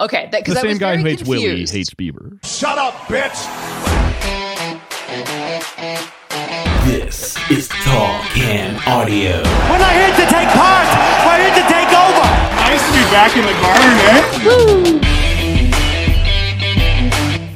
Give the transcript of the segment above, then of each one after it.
Okay. That, The same guy who very hates Willie hates Beaver. Shut up, bitch! This is Tall Can Audio. We're not here to take part! We're here to take over! Nice to be back in the garden, eh?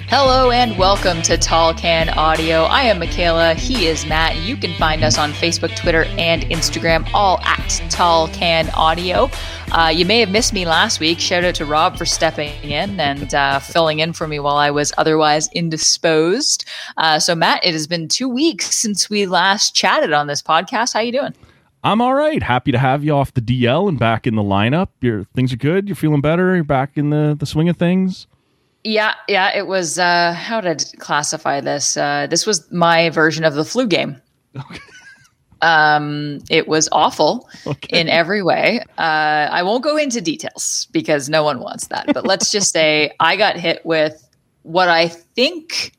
Hello and welcome to Tall Can Audio. I am Michaela. He is Matt. You can find us on Facebook, Twitter, and Instagram, all at Tall Can Audio. Uh, you may have missed me last week. Shout out to Rob for stepping in and uh, filling in for me while I was otherwise indisposed. Uh, so, Matt, it has been two weeks since we last chatted on this podcast. How you doing? I'm all right. Happy to have you off the DL and back in the lineup. Your things are good. You're feeling better. You're back in the the swing of things. Yeah, yeah. It was uh, how did I classify this? Uh, this was my version of the flu game. Um, it was awful in every way. Uh, I won't go into details because no one wants that. But let's just say I got hit with what I think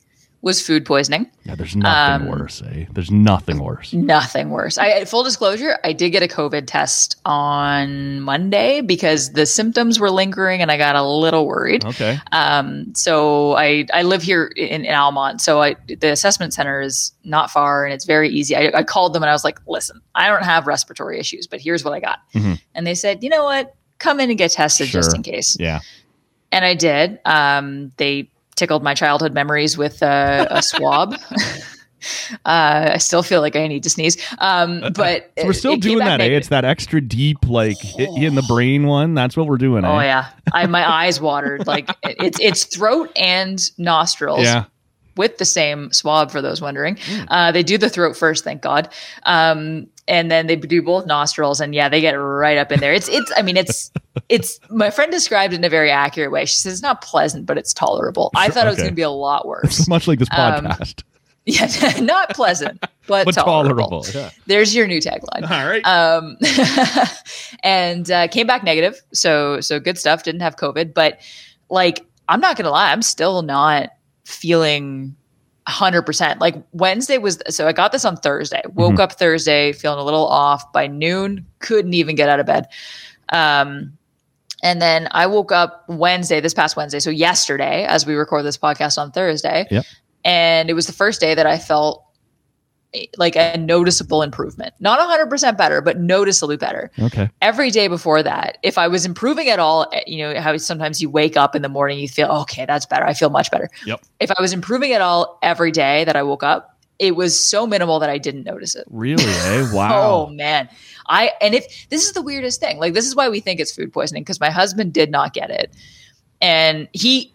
was food poisoning. Yeah, there's nothing Um, worse. Eh? There's nothing worse. Nothing worse. I full disclosure, I did get a COVID test on Monday because the symptoms were lingering and I got a little worried. Okay. Um, so I I live here in, in Almonte, so I the assessment center is not far and it's very easy. I, I called them and I was like, "Listen, I don't have respiratory issues, but here's what I got." Mhm. And they said, "You know what? Come in and get tested just in case." Yeah. And I did. Um, they tickled my childhood memories with uh, a swab. uh, I still feel like I need to sneeze, um, but So we're still it doing that, eh? It's that extra deep, like hit you in the brain one. That's what we're doing, Oh eh? yeah, I my eyes watered. Like it's it's throat and nostrils. Yeah. with the same swab for those wondering. Uh, they do the throat first, thank God. Um, and then they do both nostrils and yeah, they get right up in there. It's, it's, I mean, it's, it's, my friend described it in a very accurate way. She says it's not pleasant, but it's tolerable. I thought it was going to be a lot worse. Much like this Um, podcast. yeah, not pleasant, but, but tolerable. tolerable. Yeah. There's your new tagline. All right. Um, and uh, came back negative. So so good stuff. Didn't have COVID, but like I'm not gonna lie, I'm still not feeling 100%. Like Wednesday was so I got this on Thursday. Woke Mhm. up Thursday feeling a little off by noon. Couldn't even get out of bed. Um, and then I woke up Wednesday, this past Wednesday, so yesterday, as we record this podcast on Thursday. Yep. And it was the first day that I felt like a noticeable improvement. Not 100% better, but noticeably better. Okay. Every day before that, if I was improving at all, eh, you know, how sometimes you wake up in the morning, you feel, okay, that's better. I feel much better. Yep. If I was improving at all every day that I woke up, it was so minimal that I didn't notice it. Really, eh? Oh man. I and if this is the weirdest thing. Like this is why we think it's food poisoning because my husband did not get it. And he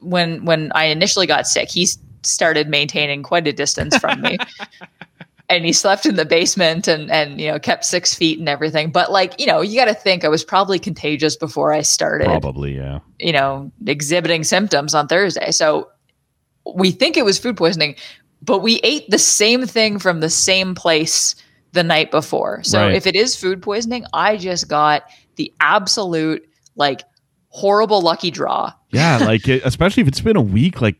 when when I initially got sick, he s- started maintaining quite a distance from me. and he slept in the basement and and you know kept 6 feet and everything. But like, you know, you got to think I was probably contagious before I started Probably, yeah. you know, exhibiting symptoms on Thursday. So we think it was food poisoning, but we ate the same thing from the same place the night before. So Right. if it is food poisoning, I just got the absolute like horrible lucky draw. Yeah, like it, especially if it's been a week, like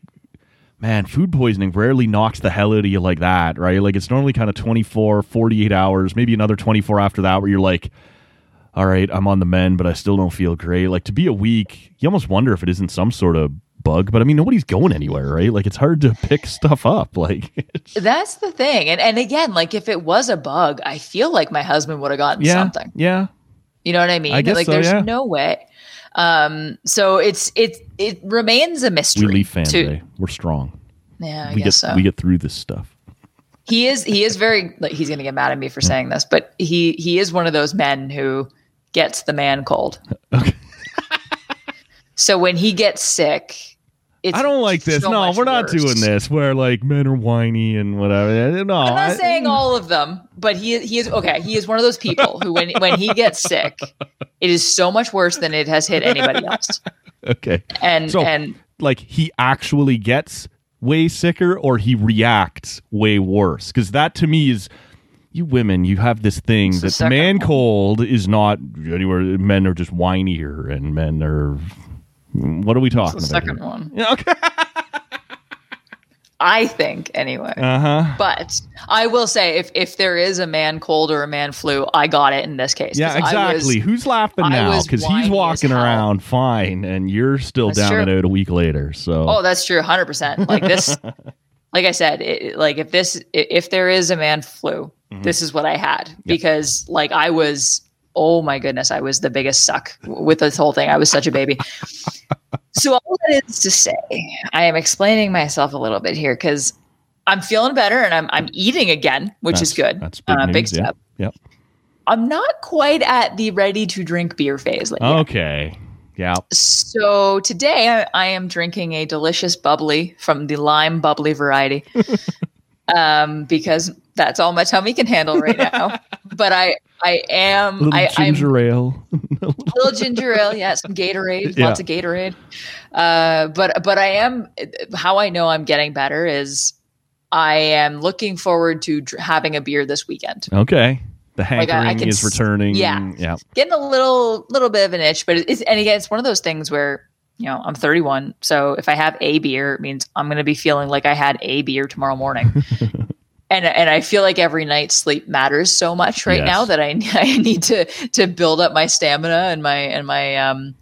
man, food poisoning rarely knocks the hell out of you like that, right? Like it's normally kind of 24, 48 hours, maybe another 24 after that where you're like, all right, I'm on the mend, but I still don't feel great. Like to be a week, you almost wonder if it isn't some sort of bug, but I mean, nobody's going anywhere, right? Like it's hard to pick stuff up. Like, That's the thing. And and again, like if it was a bug, I feel like my husband would have gotten yeah, something. yeah, You know what I mean? I guess like so, there's yeah. no way. Um so it's it it remains a we mystery Leaf fans, to eh? We're strong. Yeah, I we guess get so. we get through this stuff. he is he is very like he's gonna get mad at me for saying this, but he he is one of those men who gets the man cold. Okay. So when he gets sick, it's I don't like this. so no, we're not worse. doing this where like men are whiny and whatever. No, I'm not I- saying all of them, but he he is okay. He is one of those people who when when he gets sick, it is so much worse than it has hit anybody else. Okay. And So- and Like he actually gets way sicker or he reacts way worse because that to me is you women you have this thing It's that man cold is not anywhere men are just whinier and men are what are we talking the about second here? one, Yeah, okay I think anyway. uh-huh But I will say, if if there is a man cold or a man flu, I got it in this case. yeah I was- exactly who's laughing now because he's walking around fine and you're still That's down and true. out a week later so Oh, that's true, hundred percent. Like this, like I said, it, like if this, if there is a man flu, Mm-hmm. this is what I had because, like, I was, oh my goodness, I was the biggest suck with this whole thing. I was such a baby. so all that is to say, I am explaining myself a little bit here because I'm feeling better and I'm I'm eating again, which is good. that's big Uh, news big yeah step. yep I'm not quite at the ready to drink beer phase. Like, yet. okay yeah So today I, I am drinking a delicious bubbly from the lime bubbly variety. um, because that's all my tummy can handle right now. but I I am little I, I'm ginger ale a little ginger ale, yeah, some Gatorade, Yeah. lots of Gatorade. Uh, but but I am how I know I'm getting better is I am looking forward to dr- having a beer this weekend. okay the Like, I- I hankering can is returning yeah. yeah getting a little little bit of an itch, but it's and again, it's one of those things where you know I'm 31, so if I have a beer, it means I'm going to be feeling like I had a beer tomorrow morning. and and I feel like every night sleep matters so much right Yes. now that I I need to to build up my stamina and my and my um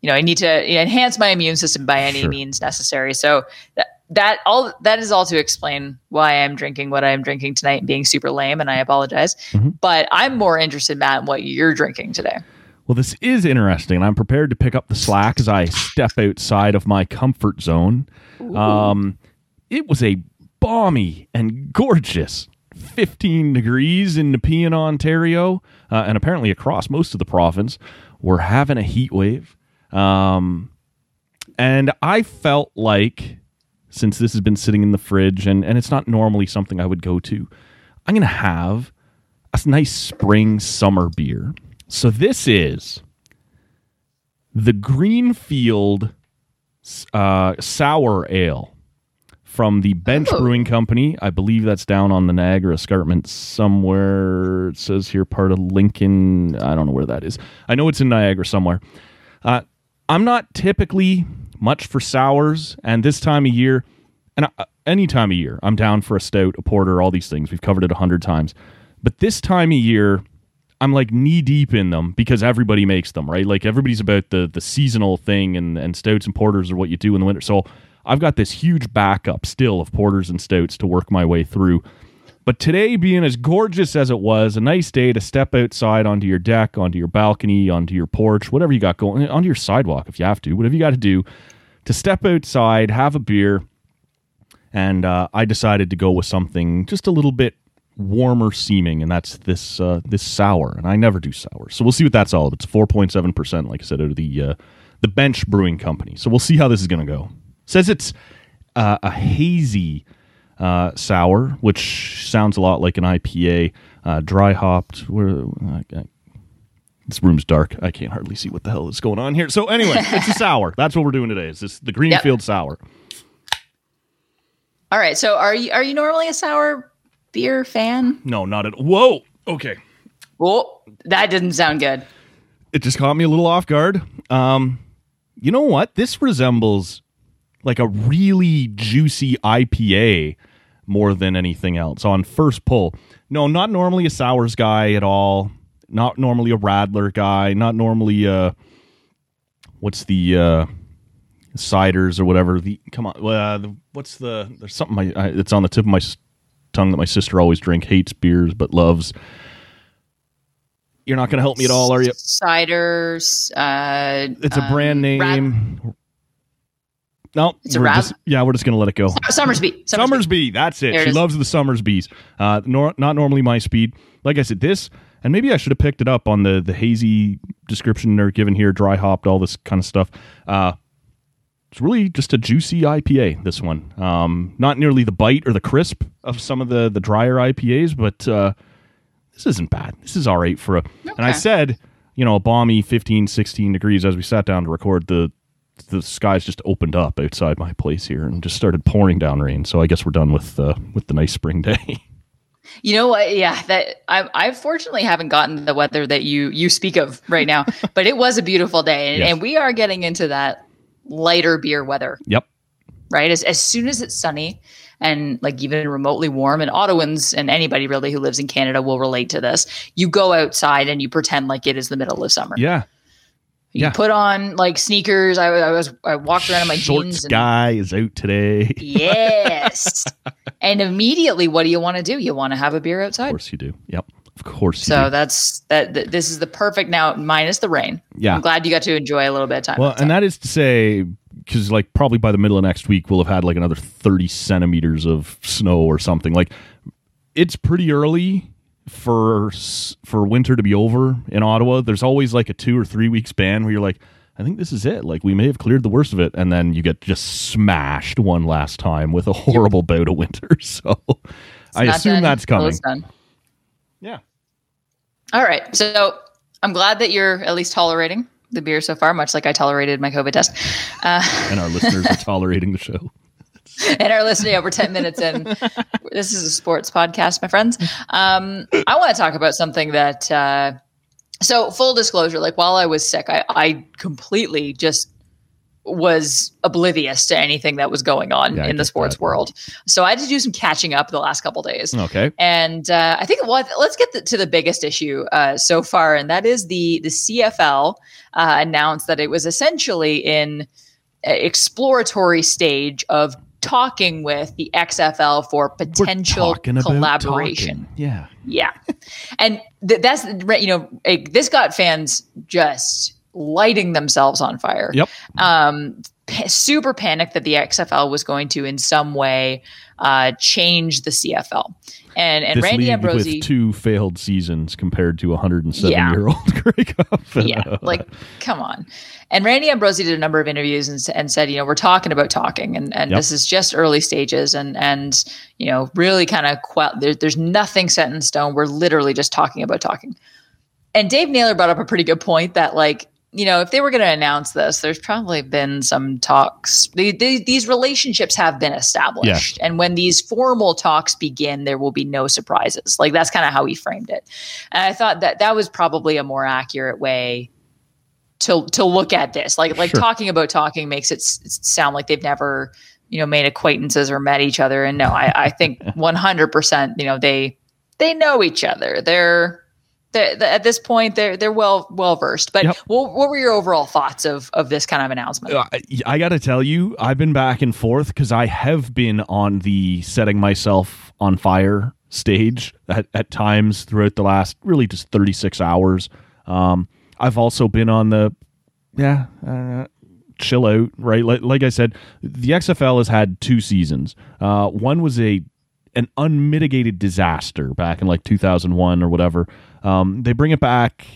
you know I need to enhance my immune system by any Sure. means necessary. So that that all that is all to explain why I'm drinking what I'm drinking tonight, and being super lame, and I apologize. Mhm. But I'm more interested, Matt, in what you're drinking today. Well, this is interesting, and I'm prepared to pick up the slack as I step outside of my comfort zone. Um, it was a balmy and gorgeous 15 degrees in Nepean, Ontario, uh, and apparently across most of the province. We're having a heat wave. Um, and I felt like, since this has been sitting in the fridge and, and it's not normally something I would go to, I'm going to have a nice spring summer beer. So this is the Greenfield uh, Sour Ale from the Bench Oh. Brewing Company. I believe that's down on the Niagara Escarpment somewhere. It says here part of Lincoln. I don't know where that is. I know it's in Niagara somewhere. Uh, I'm not typically much for sours, and this time of year, and uh, any time of year, I'm down for a stout, a porter, all these things. We've covered it a hundred times. But this time of year, I'm like knee deep in them because everybody makes them, right? Like everybody's about the the seasonal thing, and and stouts and porters are what you do in the winter. So I've got this huge backup still of porters and stouts to work my way through. But today being as gorgeous as it was, a nice day to step outside onto your deck, onto your balcony, onto your porch, whatever you got going, onto your sidewalk if you have to, whatever you got to do, to step outside, have a beer, and uh, I decided to go with something just a little bit warmer seeming, and that's this uh, this sour. And I never do sour, so we'll see what that's all. It's four point seven percent, like I said, out of the uh, the Bench Brewing Company. So we'll see how this is going to go. Says it's uh, a hazy uh, sour, which sounds a lot like an IPA, uh, dry hopped. Where this room's dark. I can't hardly see what the hell is going on here. So anyway, it's a sour. That's what we're doing today. Is this the Greenfield sour? All right. So are you are you normally a sour beer fan? No, not at. Whoa. Okay. Oh, that didn't sound good. it just caught me a little off guard. Um, you know what? This resembles like a really juicy IPA more than anything else on first pull. No, not normally a sours guy at all. Not normally a radler guy. Not normally uh what's the uh ciders or whatever. The come on, uh, the, what's the there's something my I, it's on the tip of my tongue that my sister always drink hates beers but loves. You're not going to help me at all, are you? Ciders. Uh, It's a um, brand Rad- name. No, It's a wrap? just- yeah, we're just gonna let it go. Somersby. Somersby, that's it. There she is. loves the Somersbys. Uh, nor, not normally my speed. Like I said, this, and maybe I should have picked it up on the the hazy description they're given here, dry hopped, all this kind of stuff. Uh, it's really just a juicy IPA. This one, um, not nearly the bite or the crisp of some of the the drier IPAs, but uh, this isn't bad. This is all right for a. And I said, you know, a balmy 15, 16 degrees as we sat down to record. The the skies just opened up outside my place here and just started pouring down rain. So I guess we're done with uh, with the nice spring day. You know what? Yeah, that I, I fortunately haven't gotten the weather that you you speak of right now, but it was a beautiful day, and, Yes. and we are getting into that lighter beer weather, yep. right? As as soon as it's sunny and like even remotely warm, and Ottawans and anybody really who lives in Canada will relate to this. You go outside and you pretend like it is the middle of summer. Yeah. You yeah. put on like sneakers. I, I was I walked around in my Short jeans. and- sky is out today. yes. and immediately, what do you want to do? You want to have a beer outside. Of course you do. Yep. Of course you So do. that's that. th- This is the perfect now, minus the rain. Yeah. I'm glad you got to enjoy a little bit of time. Well, outside. and that is to say, because like probably by the middle of next week, we'll have had like another 30 centimeters of snow or something. Like it's pretty early for for winter to be over in Ottawa. There's always like a two or three week span where you're like, I think this is it. Like we may have cleared the worst of it, and then you get just smashed one last time with a horrible bout of winter. So I assume done that's coming. Yeah. All right. So I'm glad that you're at least tolerating the beer so far, much like I tolerated my COVID test. Uh, And our listeners are tolerating the show. And are listening over 10 minutes in. this is a sports podcast, my friends. Um, I want to talk about something that, uh, so full disclosure, like while I was sick, I, I completely just was oblivious to anything that was going on Yeah, in the sports that. world. So I had to do some catching up the last couple days. Okay. And uh, I think well, let's get the, to the biggest issue uh, so far, and that is the the CFL uh, announced that it was essentially in exploratory stage of talking with the XFL for potential collaboration. Yeah. Yeah, and th- that's you know this got fans just lighting themselves on fire Yep. um, pa- super panicked that the XFL was going to in some way uh, change the CFL. And and this Randy Ambrosie, with two failed seasons compared to a 107 Yeah. year old Grey Cup. yeah, like come on. And Randy Ambrosie did a number of interviews and, and said, you know, we're talking about talking, and, and Yep. this is just early stages, and and you know, really kind of quell. There, there's nothing set in stone. We're literally just talking about talking. And Dave Naylor brought up a pretty good point that like. You know, if they were going to announce this, there's probably been some talks. The, the, these relationships have been established, and when these formal talks begin, there will be no surprises. Like that's kind of how he framed it. And I thought that that was probably a more accurate way to to look at this. Like like Sure. talking about talking makes it s- sound like they've never you know made acquaintances or met each other. And no, I, I think one hundred percent. You know they they know each other. They're. They're, they're- at this point, they're they're well well versed. But Yep. what, what were your overall thoughts of of this kind of announcement? Uh, I got to tell you, I've been back and forth because I have been on the setting myself on fire stage at, at times throughout the last really just 36 hours. Um, I've also been on the, yeah, uh, chill out, right? Like, like I said, the XFL has had two seasons. Uh, one was a an unmitigated disaster back in like 2001 or whatever. Um, they bring it back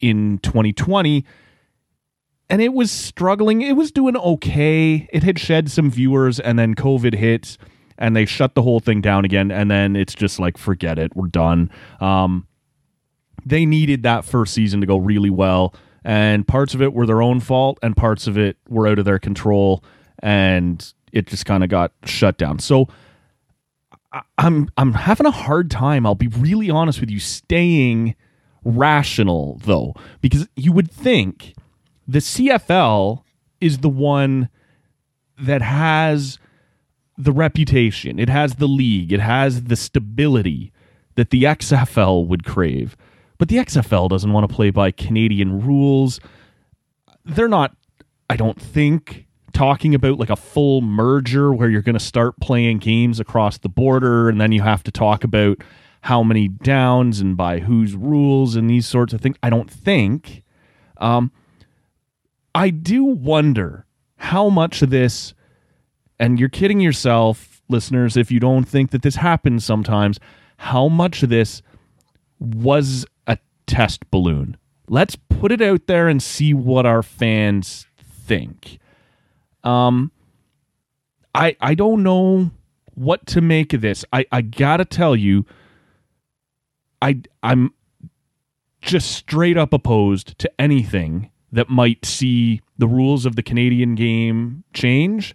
in 2020 and it was struggling. It was doing okay. It had shed some viewers, and then COVID hit, and they shut the whole thing down again. And then it's just like, forget it, we're done. Um, they needed that first season to go really well, and parts of it were their own fault, and parts of it were out of their control, and it just kind of got shut down. So. I'm I'm having a hard time. I'll be really honest with you, staying rational though, because you would think the CFL is the one that has the reputation, it has the league, it has the stability that the XFL would crave. But the XFL doesn't want to play by Canadian rules. They're not, I don't think, talking about like a full merger where you're going to start playing games across the border and then you have to talk about how many downs and by whose rules and these sorts of things. I don't think. Um, I do wonder how much of this and you're kidding yourself, listeners, if you don't think that this happens sometimes, how much of this was a test balloon. Let's put it out there and see what our fans think. Um I I don't know what to make of this. I I got to tell you I I'm just straight up opposed to anything that might see the rules of the Canadian game change.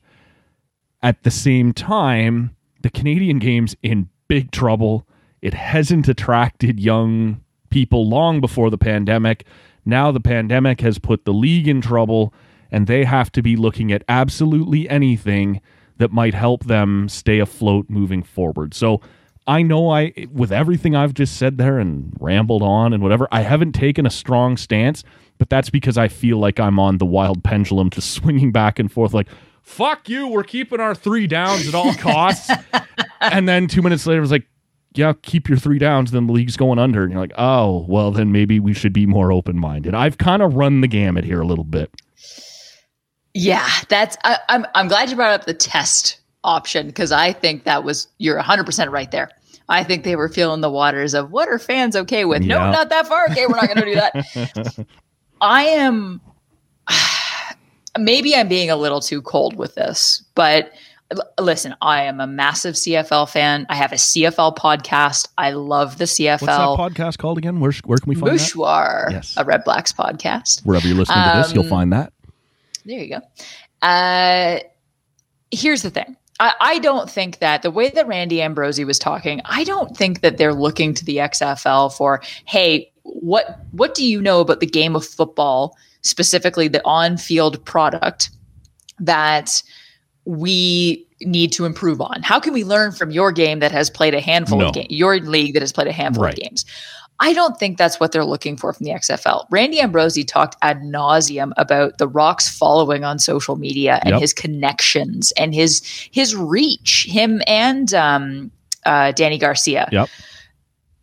At the same time, the Canadian game's in big trouble. It hasn't attracted young people long before the pandemic. Now the pandemic has put the league in trouble, and they have to be looking at absolutely anything that might help them stay afloat moving forward. So I know I, with everything I've just said there and rambled on and whatever, I haven't taken a strong stance, but that's because I feel like I'm on the wild pendulum, just swinging back and forth, like, fuck you, we're keeping our three downs at all costs. and then two minutes later, it was like, yeah, keep your three downs, then the league's going under. And you're like, oh, well, then maybe we should be more open minded. I've kind of run the gamut here a little bit. Yeah, that's. I, I'm I'm glad you brought up the test option because I think that was you're 100 percent right there. I think they were feeling the waters of what are fans okay with? Yeah. No, not that far. Okay, we're not going to do that. I am. Maybe I'm being a little too cold with this, but l- listen, I am a massive CFL fan. I have a CFL podcast. I love the CFL. What's that podcast called again? Where, where can we find that? Bouchoir, Yes. a Redblacks podcast. Wherever you're listening to this, you'll Um, find that. There you go. Uh, here's the thing. I, I don't think that the way that Randy Ambrosie was talking, I don't think that they're looking to the XFL for, hey, what what do you know about the game of football, specifically the on-field product that we need to improve on? How can we learn from your game that has played a handful No. of games, your league that has played a handful Right. of games? I don't think that's what they're looking for from the XFL. Randy Ambrosie talked ad nauseum about the Rock's following on social media and Yep. his connections and his his reach. Him and um, uh, Dany Garcia. Yep.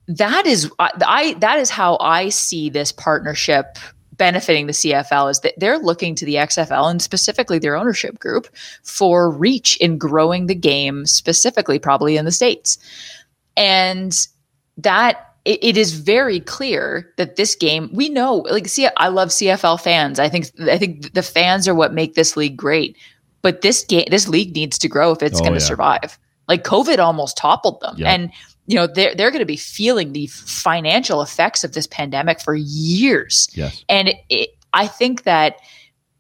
That is I, I that is how I see this partnership benefiting the CFL is that they're looking to the XFL and specifically their ownership group for reach in growing the game, specifically probably in the states, and that it, it is very clear that this game we know like see I love CFL fans. I think I think the fans are what make this league great. But this game this league needs to grow if it's Oh, going to yeah. survive. Like COVID almost toppled them. Yeah. And you know, they're they're going to be feeling the financial effects of this pandemic for years. Yes. And it, it, I think that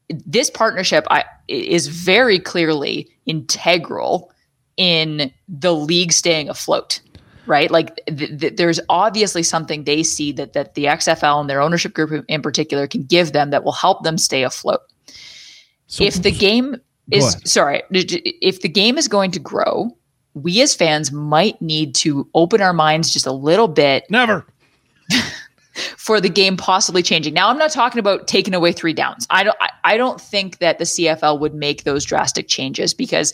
this partnership I, is very clearly integral in the league staying afloat right like th- th- there's obviously something they see that that the XFL and their ownership group in particular can give them that will help them stay afloat So if the game is sorry if the game is going to grow we as fans might need to open our minds just a little bit never for the game possibly changing. Now, I'm not talking about taking away three downs. I don't. I, I don't think that the CFL would make those drastic changes because,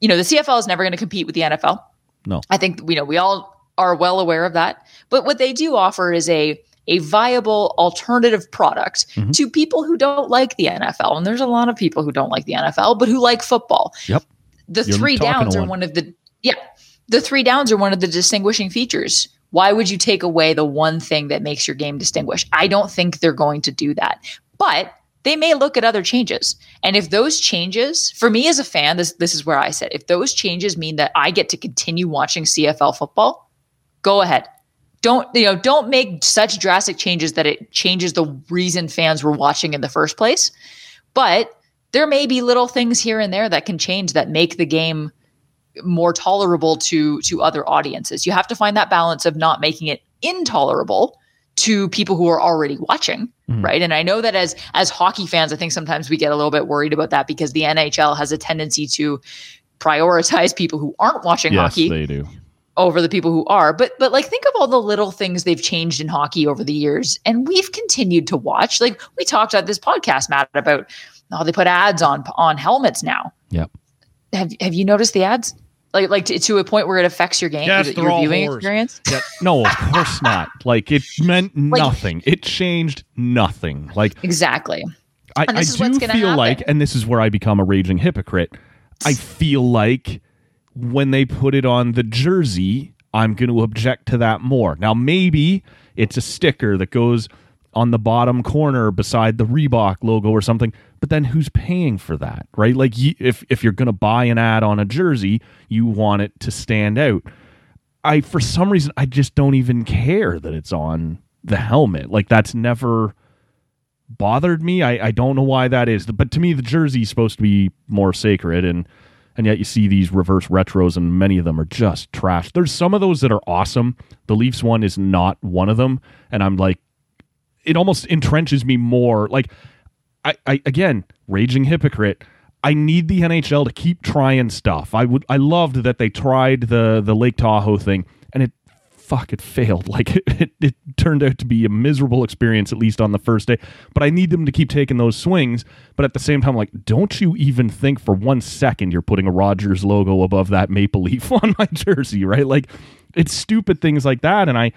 you know, the CFL is never going to compete with the NFL. No. I think you know we all are well aware of that. But what they do offer is a a viable alternative product Mhm. to people who don't like the NFL, and there's a lot of people who don't like the NFL, but who like football. Yep. The You're three downs are one. one of the yeah, the three downs are one of the distinguishing features. Why would you take away the one thing that makes your game distinguish? I don't think they're going to do that. But they may look at other changes. And if those changes, for me as a fan, this this is where I said, if those changes mean that I get to continue watching CFL football, go ahead. Don't you know, don't make such drastic changes that it changes the reason fans were watching in the first place. But there may be little things here and there that can change that make the game more tolerable to to other audiences. You have to find that balance of not making it intolerable to people who are already watching, Mhm. right? And I know that as as hockey fans, I think sometimes we get a little bit worried about that because the NHL has a tendency to prioritize people who aren't watching yes, hockey they do. over the people who are. But but like think of all the little things they've changed in hockey over the years, and we've continued to watch. Like we talked at this podcast, Matt, about oh they put ads on on helmets now. Yep. Have Have you noticed the ads? Like like to, to a point where it affects your game, Yes, your viewing whores. experience. Yep. No, of course not. Like it meant nothing. It changed nothing. Like Exactly. I, And I this is what's do gonna feel happen. like, and this is where I become a raging hypocrite. I feel like when they put it on the jersey, I'm going to object to that more. Now, maybe it's a sticker that goes on the bottom corner beside the Reebok logo or something, but then who's paying for that, right? Like, if if you're going to buy an ad on a jersey, you want it to stand out. I, for some reason, I just don't even care that it's on the helmet. Like, that's never bothered me. I, I don't know why that is, but to me, the jersey is supposed to be more sacred, and and yet you see these reverse retros, and many of them are just trash. There's some of those that are awesome. The Leafs one is not one of them, and I'm like, it almost entrenches me more. Like, I, I again, raging hypocrite. I need the NHL to keep trying stuff. I would I loved that they tried the the Lake Tahoe thing and it fuck it failed. Like it, it, it, turned out to be a miserable experience at least on the first day. But I need them to keep taking those swings. But at the same time, like, don't you even think for one second you're putting a Rogers logo above that maple leaf on my jersey, right? Like it's stupid things like that. And I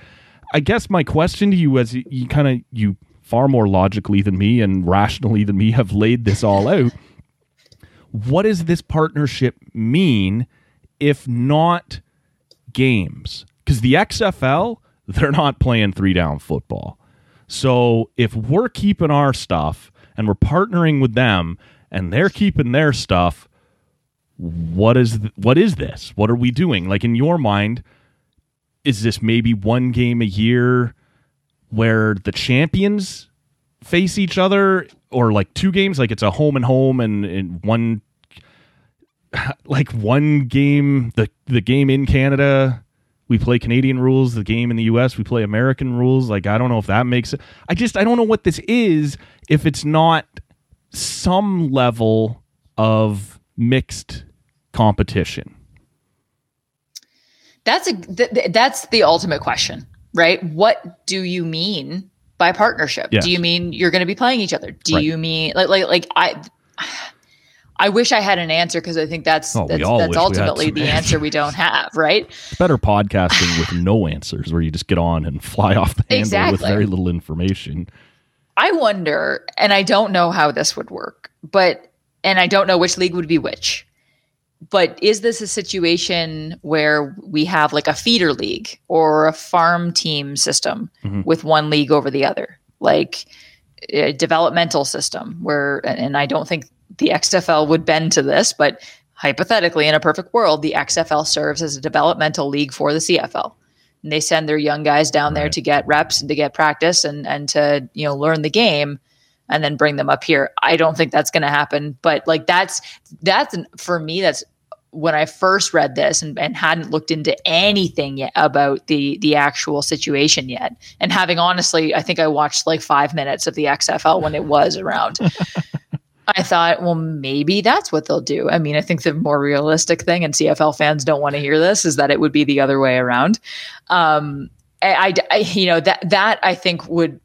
I guess my question to you as you, you kind of you far more logically than me and rationally than me have laid this all out. What does this partnership mean if not games? because the XFL, they're not playing three down football. So if we're keeping our stuff and we're partnering with them and they're keeping their stuff, what is th- what is this? What are we doing? Like in your mind, is this maybe one game a year where the champions face each other or like two games like it's a home and home and, and one like one game the the game in Canada we play Canadian rules, the game in the US, we play American rules. Like, I don't know if that makes it. I just, I don't know what this is if it's not some level of mixed competition. That's a th- that's the ultimate question, right? What do you mean by partnership? Yes. Do you mean you're going to be playing each other? Do right. you mean like like like I I wish I had an answer because I think that's oh, that's, that's ultimately the answers. answer we don't have, right? It's better podcasting with no answers, where you just get on and fly off the handle exactly. with very little information. I wonder, and I don't know how this would work, but and I don't know which league would be which. But is this a situation where we have like a feeder league or a farm team system mm-hmm. with one league over the other, like a developmental system where, and I don't think the XFL would bend to this, but hypothetically, in a perfect world, the XFL serves as a developmental league for the CFL. And they send their young guys down right. there to get reps and to get practice and and to you know learn the game, and then bring them up here. I don't think that's going to happen, but like that's that's for me that's when I first read this and, and hadn't looked into anything yet about the the actual situation yet, and having honestly, I think I watched like five minutes of the XFL when it was around. I thought, well, maybe that's what they'll do. I mean, I think the more realistic thing, and CFL fans don't want to hear this, is that it would be the other way around. Um, I, I, you know, that that I think would.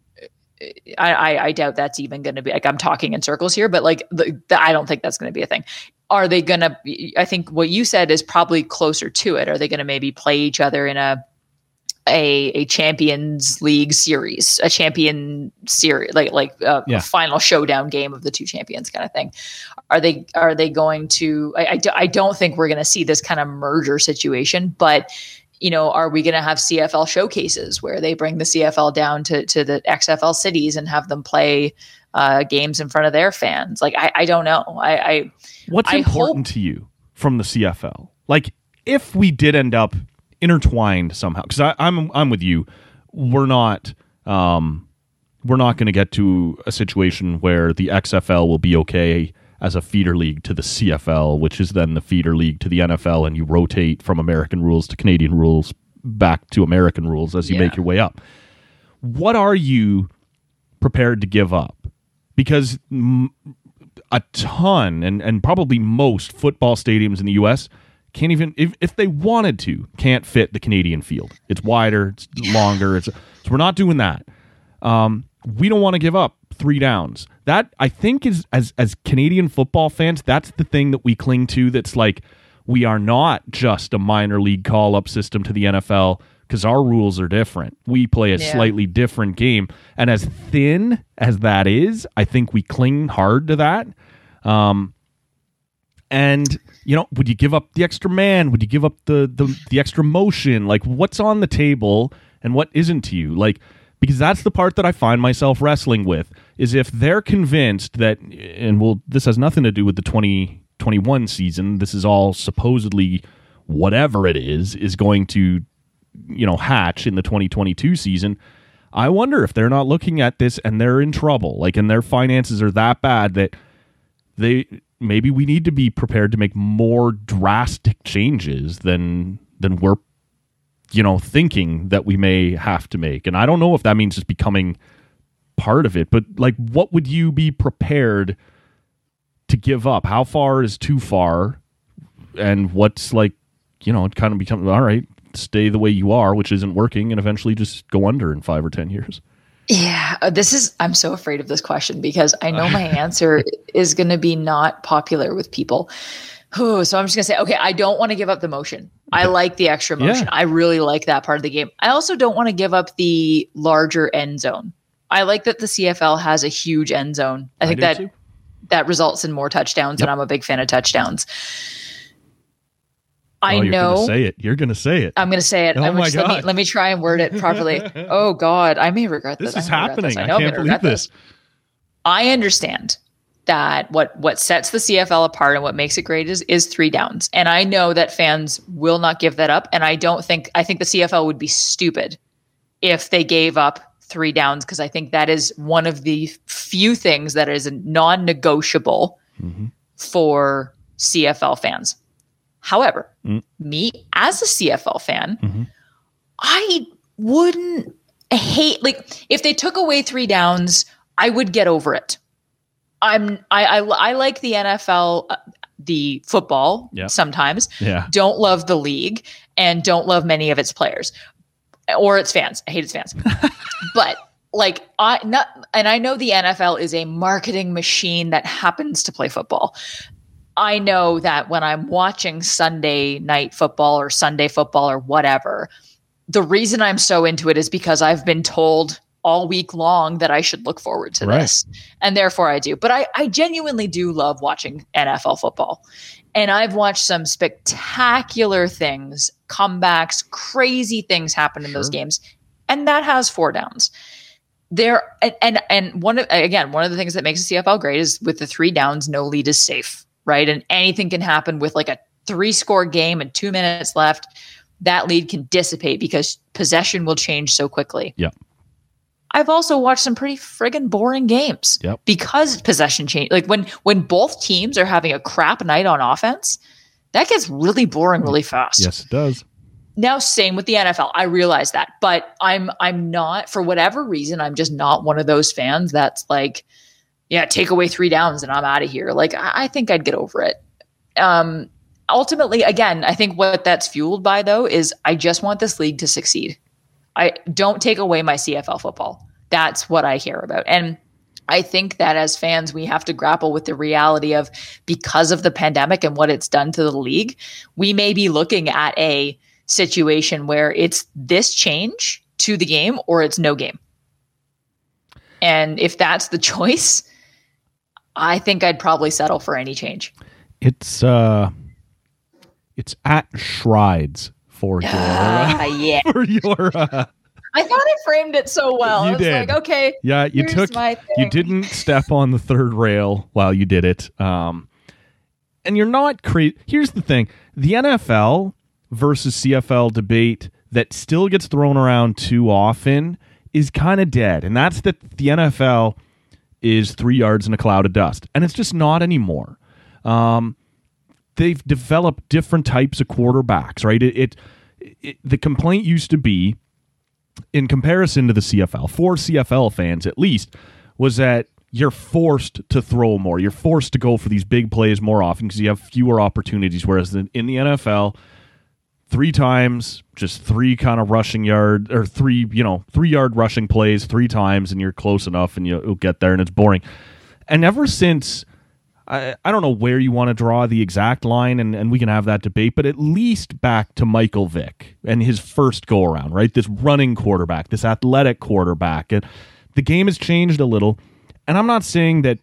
I, I, doubt that's even going to be like I'm talking in circles here, but like the, the, I don't think that's going to be a thing. Are they going to? I think what you said is probably closer to it. Are they going to maybe play each other in a a, a Champions League series, a champion series, like like uh, a, yeah. a, final showdown game of the two champions kind of thing. Are they are they going to? I, I, I don't think we're going to see this kind of merger situation, but you know, are we going to have CFL showcases where they bring the CFL down to to the XFL cities and have them play uh, games in front of their fans? Like I, I don't know. I, I what's I important hope- to you from the CFL? Like if we did end up intertwined somehow. Because I'm I'm with you. We're not um, we're not going to get to a situation where the XFL will be okay as a feeder league to the CFL, which is then the feeder league to the NFL, and you rotate from American rules to Canadian rules back to American rules as you yeah. make your way up. What are you prepared to give up? Because a ton and, and probably most football stadiums in the U.S can't even if, if they wanted to can't fit the Canadian field. It's wider, it's longer. It's so we're not doing that. Um, we don't want to give up three downs. That I think is as as Canadian football fans, that's the thing that we cling to. That's like we are not just a minor league call up system to the NFL because our rules are different. We play a yeah. slightly different game, and as thin as that is, I think we cling hard to that. Um, and you know, would you give up the extra man? Would you give up the the the extra motion? Like what's on the table and what isn't to you? Like because that's the part that I find myself wrestling with is if they're convinced that and well this has nothing to do with the 2021 season. This is all supposedly whatever it is is going to you know hatch in the 2022 season. I wonder if they're not looking at this and they're in trouble. Like and their finances are that bad that they maybe we need to be prepared to make more drastic changes than than we're you know thinking that we may have to make and i don't know if that means just becoming part of it but like what would you be prepared to give up how far is too far and what's like you know it kind of becomes all right stay the way you are which isn't working and eventually just go under in five or ten years Yeah, uh, this is. I'm so afraid of this question because I know my answer is going to be not popular with people. Ooh, so I'm just going to say, okay, I don't want to give up the motion. I like the extra motion. Yeah. I really like that part of the game. I also don't want to give up the larger end zone. I like that the CFL has a huge end zone. I think that too. that results in more touchdowns, and I'm a big fan of touchdowns. Oh, I oh, you're know. gonna say it you're gonna say it I'm going to say it. Oh I'm my just, let, me, God. let me try and word it properly. oh God, I may regret this this. is I happening this. i, know I'm can't gonna believe regret this I understand that what what sets the CFL apart and what makes it great is is three downs. And I know that fans will not give that up. And I don't think I think the CFL would be stupid if they gave up three downs because I think that is one of the few things that is non-negotiable mm-hmm. for CFL fans. However, Mm. me as a CFL fan, Mhm. I wouldn't hate like if they took away three downs, I would get over it. I'm I I, I like the NFL, uh, the football Yeah. sometimes. yeah Don't love the league and don't love many of its players or its fans. I hate its fans, but like I not and I know the NFL is a marketing machine that happens to play football. I know that when I'm watching Sunday night football or Sunday football or whatever, the reason I'm so into it is because I've been told all week long that I should look forward to Right. this. And therefore I do. But I, I genuinely do love watching NFL football. And I've watched some spectacular things, comebacks, crazy things happen in those games. And that has four downs there and, and and one of again one of the things that makes the CFL great is with the three downs no lead is safe right and anything can happen with like a three score game and 2 minutes left that lead can dissipate because possession will change so quickly Yeah. I've also watched some pretty friggin' boring games Yep. because possession change like when when both teams are having a crap night on offense that gets really boring really fast yes it does now same with the NFL. I realize that, but I'm I'm not for whatever reason I'm just not one of those fans that's like, yeah, take away three downs and I'm out of here. Like I, I think I'd get over it. Um, ultimately, again, I think what that's fueled by though is I just want this league to succeed. I don't take away my CFL football. That's what I care about, and I think that as fans, we have to grapple with the reality of because of the pandemic and what it's done to the league, we may be looking at a situation where it's this change to the game or it's no game. And if that's the choice, I think I'd probably settle for any change. it's uh it's at Shrides for your Ah, yeah. for your uh, I thought I framed it so well. You I was did. like, okay, yeah you took my you didn't step on the third rail while you did it um and you're not crazy here's the thing the NFL versus CFL debate that still gets thrown around too often is kind of dead and that's that the NFL is 3 yards in a cloud of dust and it's just not anymore um they've developed different types of quarterbacks, right? It, it, it the complaint used to be in comparison to the CFL, for CFL fans at least, was that you're forced to throw more. You're forced to go for these big plays more often because you have fewer opportunities. Whereas in the NFL, three times, just three kind of rushing yard or three, you know, three yard rushing plays three times, and you're close enough, and you- you'll get there, and it's boring. And ever since I, I don't know where you want to draw the exact line, and, and we can have that debate, but at least back to Michael Vick and his first go around, right? This running quarterback, this athletic quarterback. And the game has changed a little. And I'm not saying that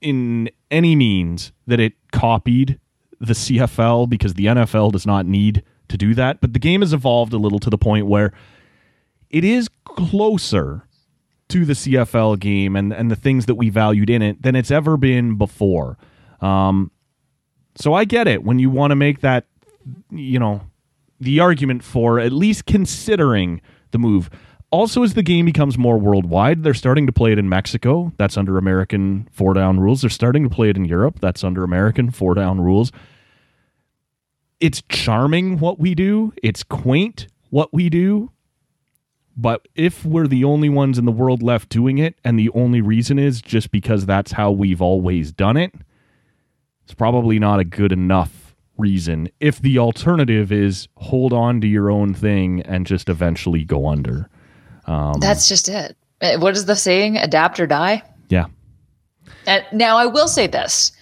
in any means that it copied the CFL because the NFL does not need to do that. But the game has evolved a little to the point where it is closer to the CFL game and, and the things that we valued in it than it's ever been before. Um, so I get it when you want to make that, you know, the argument for at least considering the move. Also, as the game becomes more worldwide, they're starting to play it in Mexico. That's under American four down rules. They're starting to play it in Europe. That's under American four down rules. It's charming what we do, it's quaint what we do. But if we're the only ones in the world left doing it, and the only reason is just because that's how we've always done it, it's probably not a good enough reason. If the alternative is hold on to your own thing and just eventually go under. Um, That's just it. Uh, What is the saying? Adapt or die? yeah. And now I will say this.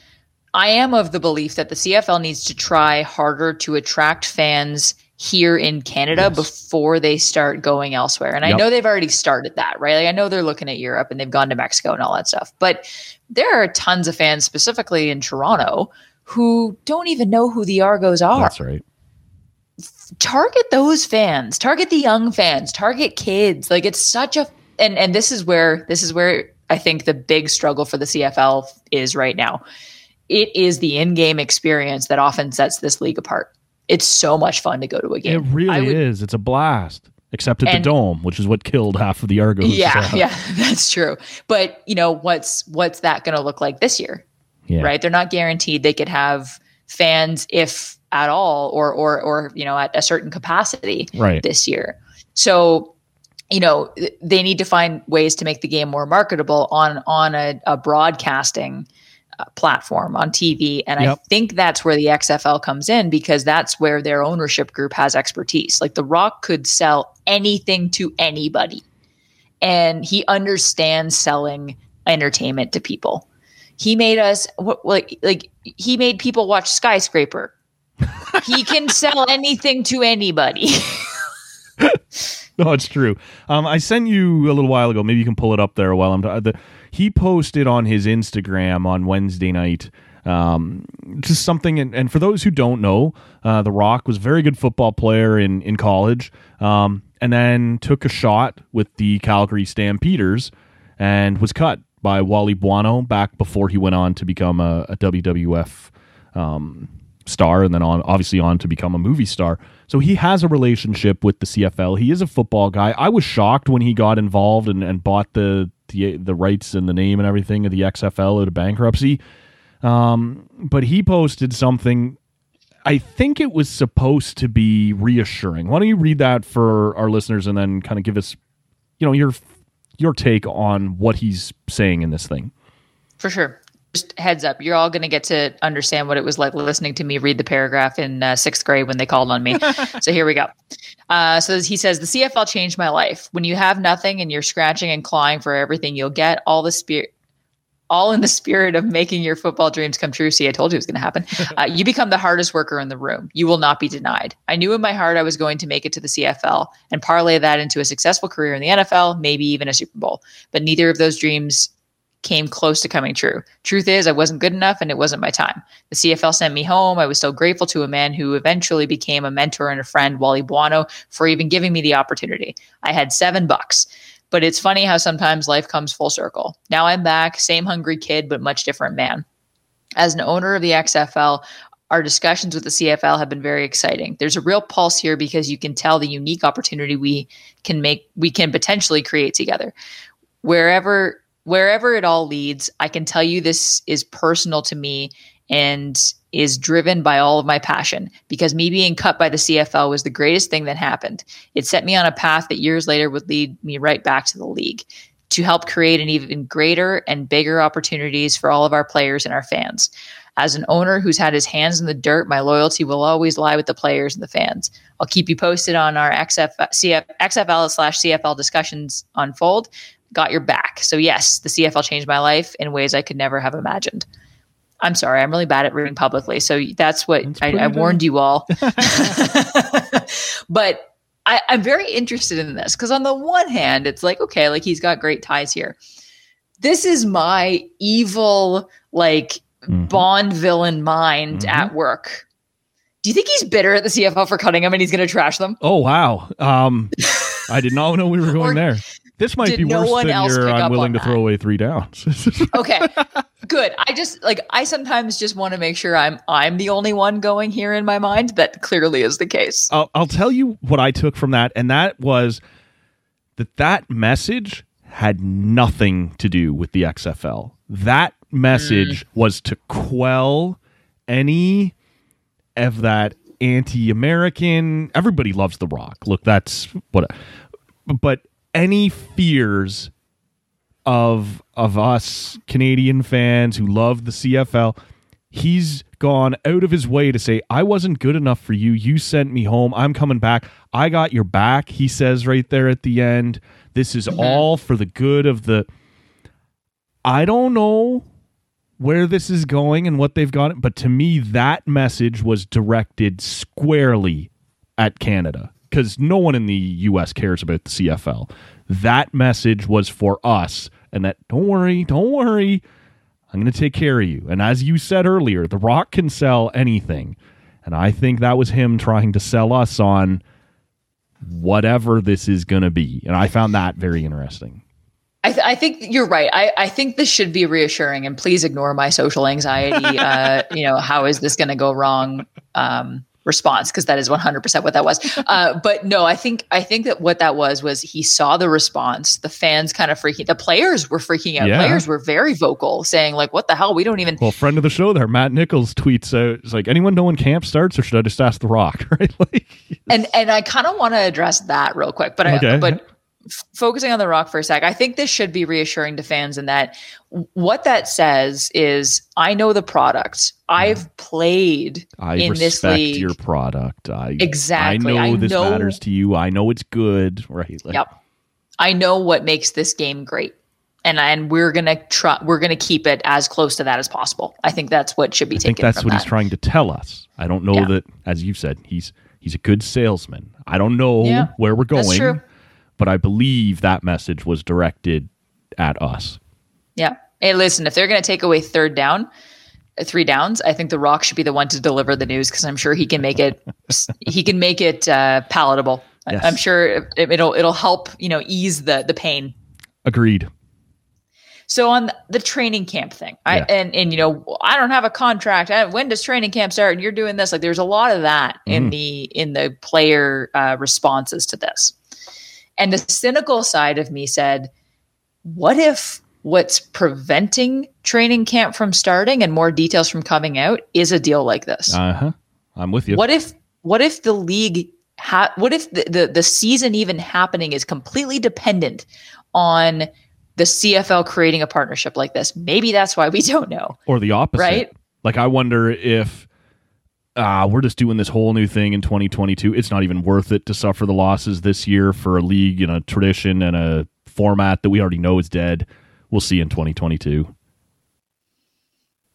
I am of the belief that the CFL needs to try harder to attract fans here in Canada before they start going elsewhere. And I know they've already started that, right? Like I know they're looking at Europe and they've gone to Mexico and all that stuff. But there are tons of fans, specifically in Toronto, who don't even know who the Argos are That's right. target those fans target the young fans target kids like it's such a and and this is where this is where i think the big struggle for the cfl is right now it is the in-game experience that often sets this league apart it's so much fun to go to a game It really would- is. It's a blast. Except at And- the dome, which is what killed half of the Argos. yeah yeah that's true but you know what's what's that going to look like this year yeah. right? They're not guaranteed they could have fans if at all or or or you know at a certain capacity Right. this year. So you know they need to find ways to make the game more marketable on on a, a broadcasting platform on TV and I think that's where the XFL comes in because that's where their ownership group has expertise. Like The Rock could sell anything to anybody and he understands selling entertainment to people. He made us what like like he made people watch Skyscraper. he can sell anything to anybody. No, it's true. Um, I sent you a little while ago. Maybe you can pull it up there while I'm. T- the, he posted on his Instagram on Wednesday night. Um, just something, and, and for those who don't know, uh, The Rock was a very good football player in in college, um, and then took a shot with the Calgary Stampeders, and was cut by Wally Buono back before he went on to become a, a WWF um, star and then on obviously on to become a movie star. So he has a relationship with the CFL. He is a football guy. I was shocked when he got involved and, and bought the, the the rights and the name and everything of the XFL out of bankruptcy. Um, but he posted something. I think it was supposed to be reassuring. Why don't you read that for our listeners and then kind of give us, you know, your your take on what he's saying in this thing. For sure. Just heads up, you're all going to get to understand what it was like listening to me read the paragraph in uh, sixth grade when they called on me. so here we go. Uh, so he says, The CFL changed my life. When you have nothing and you're scratching and clawing for everything you'll get, all the spirit. All in the spirit of making your football dreams come true. See, I told you it was going to happen. Uh, you become the hardest worker in the room. You will not be denied. I knew in my heart I was going to make it to the CFL and parlay that into a successful career in the NFL, maybe even a Super Bowl. But neither of those dreams came close to coming true. Truth is, I wasn't good enough and it wasn't my time. The CFL sent me home. I was so grateful to a man who eventually became a mentor and a friend, Wally Buono, for even giving me the opportunity. I had seven bucks. But it's funny how sometimes life comes full circle. Now I'm back, same hungry kid, but much different man. As an owner of the XFL, our discussions with the CFL have been very exciting. There's a real pulse here because you can tell the unique opportunity we can make, we can potentially create together. Wherever wherever it all leads, I can tell you this is personal to me and is driven by all of my passion because me being cut by the CFL was the greatest thing that happened. It set me on a path that years later would lead me right back to the league to help create an even greater and bigger opportunities for all of our players and our fans. As an owner who's had his hands in the dirt, my loyalty will always lie with the players and the fans. I'll keep you posted on our XF, CF, XFL slash CFL discussions unfold. Got your back. So, yes, the CFL changed my life in ways I could never have imagined. I'm sorry, I'm really bad at reading publicly. So that's what I, I warned you all. but I, I'm very interested in this because, on the one hand, it's like, okay, like he's got great ties here. This is my evil, like, Bond villain mind at work. Do you think he's bitter at the CFL for cutting him and he's going to trash them? Oh wow. Um, I did not know we were going Or there. This might did be no worse one than else your pick up I'm willing to that? throw away three downs. Okay, good. I just like I sometimes just want to make sure I'm I'm the only one going here in my mind. That clearly is the case. I'll, I'll tell you what I took from that, and that was that that message had nothing to do with the XFL. That message mm. was to quell any of that anti-American. Everybody loves The Rock. Look, that's what. But any fears of of us Canadian fans who love the CFL, he's gone out of his way to say, I wasn't good enough for you. You sent me home. I'm coming back. I got your back, he says right there at the end. This is mm-hmm. all for the good of the. I don't know where this is going and what they've got, but to me, that message was directed squarely at Canada because no one in the U.S. cares about the CFL. That message was for us, and that don't worry, don't worry, I'm going to take care of you. And as you said earlier, The Rock can sell anything, and I think that was him trying to sell us on whatever this is going to be, and I found that very interesting. I, th- I think you're right. I, I think this should be reassuring, and please ignore my social anxiety. uh, you know, how is this going to go wrong? Um, response because that is 100% what that was. Uh, but no, I think I think that what that was was he saw the response. The fans kind of freaking. The players were freaking out. Yeah. Players were very vocal, saying like, "What the hell? We don't even." Well, friend of the show there, Matt Nichols tweets out, "It's like anyone know when camp starts, or should I just ask The Rock?" Right? Like, and and I kind of want to address that real quick, but I, Okay. but f- focusing on the rock for a sec, I think this should be reassuring to fans in that what that says is I know the product. I've played I in this league. your product. I Exactly. I know I this know- matters to you. I know it's good. Right? Like, Yep. I know what makes this game great. And and we're gonna try we're gonna keep it as close to that as possible. I think that's what should be I taken. think that's what he's trying to tell us. I don't know Yeah. that, as you've said, he's he's a good salesman. I don't know Yeah, where we're going. But I believe that message was directed at us. Yeah. Hey, listen, if they're going to take away third down, uh, three downs, I think The Rock should be the one to deliver the news because I'm sure he can make it. he can make it uh, palatable. Yes. I'm sure it, it'll it'll help you know ease the the pain. Agreed. So on the training camp thing, I Yeah. and and you know I don't have a contract. I, when does training camp start? And you're doing this. Like there's a lot of that Mm-hmm. in the in the player uh, responses to this. And the cynical side of me said, what if what's preventing training camp from starting and more details from coming out is a deal like this? Uh huh. I'm with you. What if what if the league ha- what if the, the the season even happening is completely dependent on the CFL creating a partnership like this? Maybe that's why we don't know. or the opposite. Right? Like I wonder if uh, we're just doing this whole new thing in 2022. It's not even worth it to suffer the losses this year for a league and a tradition and a format that we already know is dead. We'll see in 2022.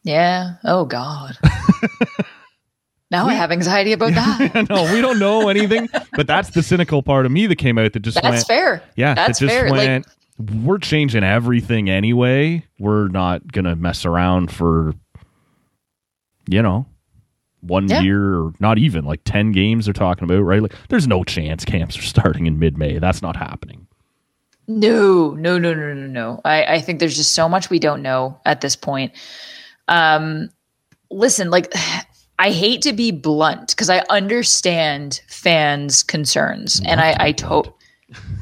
Yeah. Oh God. now I have anxiety about that. no, we don't know anything, but that's the cynical part of me that came out that just That's went. fair. Yeah, That's that just fair. Like- we're changing everything anyway. We're not gonna mess around for, you know, one Yeah. year or not even like ten games. They're talking about right. Like, there's no chance camps are starting in mid-May. That's not happening. No, no, no, no, no, no. I, I think there's just so much we don't know at this point. Um, listen, like I hate to be blunt because I understand fans' concerns, and I, I to-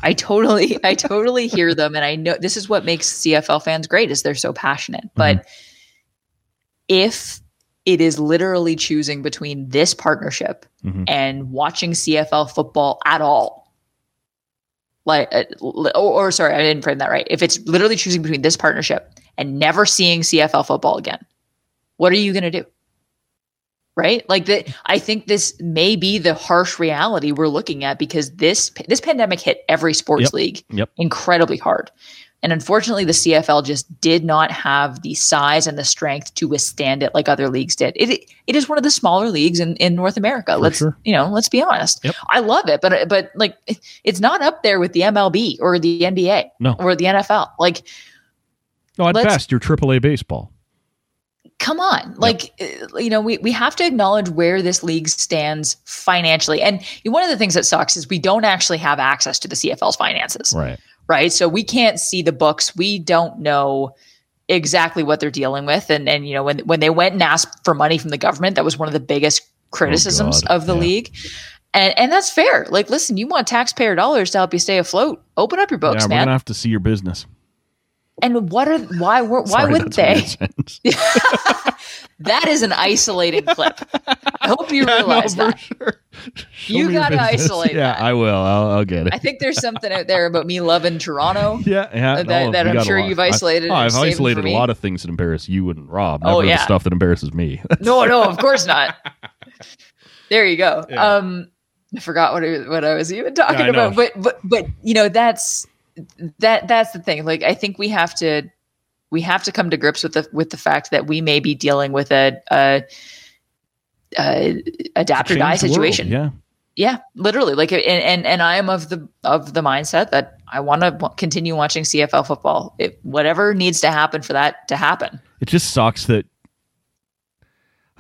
I totally, I totally hear them, and I know this is what makes CFL fans great is they're so passionate. But if it is literally choosing between this partnership Mhm. and watching CFL football at all, like, uh, or, or sorry, I didn't frame that right. If it's literally choosing between this partnership and never seeing CFL football again, what are you going to do? Right? Like that I think this may be the harsh reality we're looking at because this this pandemic hit every sports Yep. league Yep. incredibly hard. And unfortunately, the CFL just did not have the size and the strength to withstand it like other leagues did. It it is one of the smaller leagues in, in North America. let's sure. you know, let's be honest. Yep. I love it, but but like it's not up there with the MLB or the NBA No. or the NFL. Like No, at best, you're AAA baseball. come on like uh, you know we, we have to acknowledge where this league stands financially and one of the things that sucks is we don't actually have access to the cfl's finances Right. Right? So we can't see the books. We don't know exactly what they're dealing with. And and you know when when they went and asked for money from the government that was one of the biggest criticisms Oh, of the yeah. league. And and that's fair. Like listen you want taxpayer dollars to help you stay afloat. Open up your books yeah, we're man. gonna have to see your business. And what are why were, why Sorry, wouldn't they that is an isolating clip i hope you realize No, that sure. You gotta isolate Yeah, that. I will. I'll, I'll get it. i think there's something out there about me loving toronto yeah, yeah. that- no, that I'm sure you've isolated I, oh, I've saved isolated a lot of things that embarrass you and Rob. Oh, yeah. the stuff that embarrasses me. no no of course not there you go um i forgot what I, what I was even talking Yeah, about but but but you know that's that that's the thing like i think we have to we have to come to grips with the with the fact that we may be dealing with a a, a adapt or die the world, situation Yeah. yeah literally like and and, and i am of the of the mindset that i want to continue watching cfl football it, whatever needs to happen for that to happen It just sucks that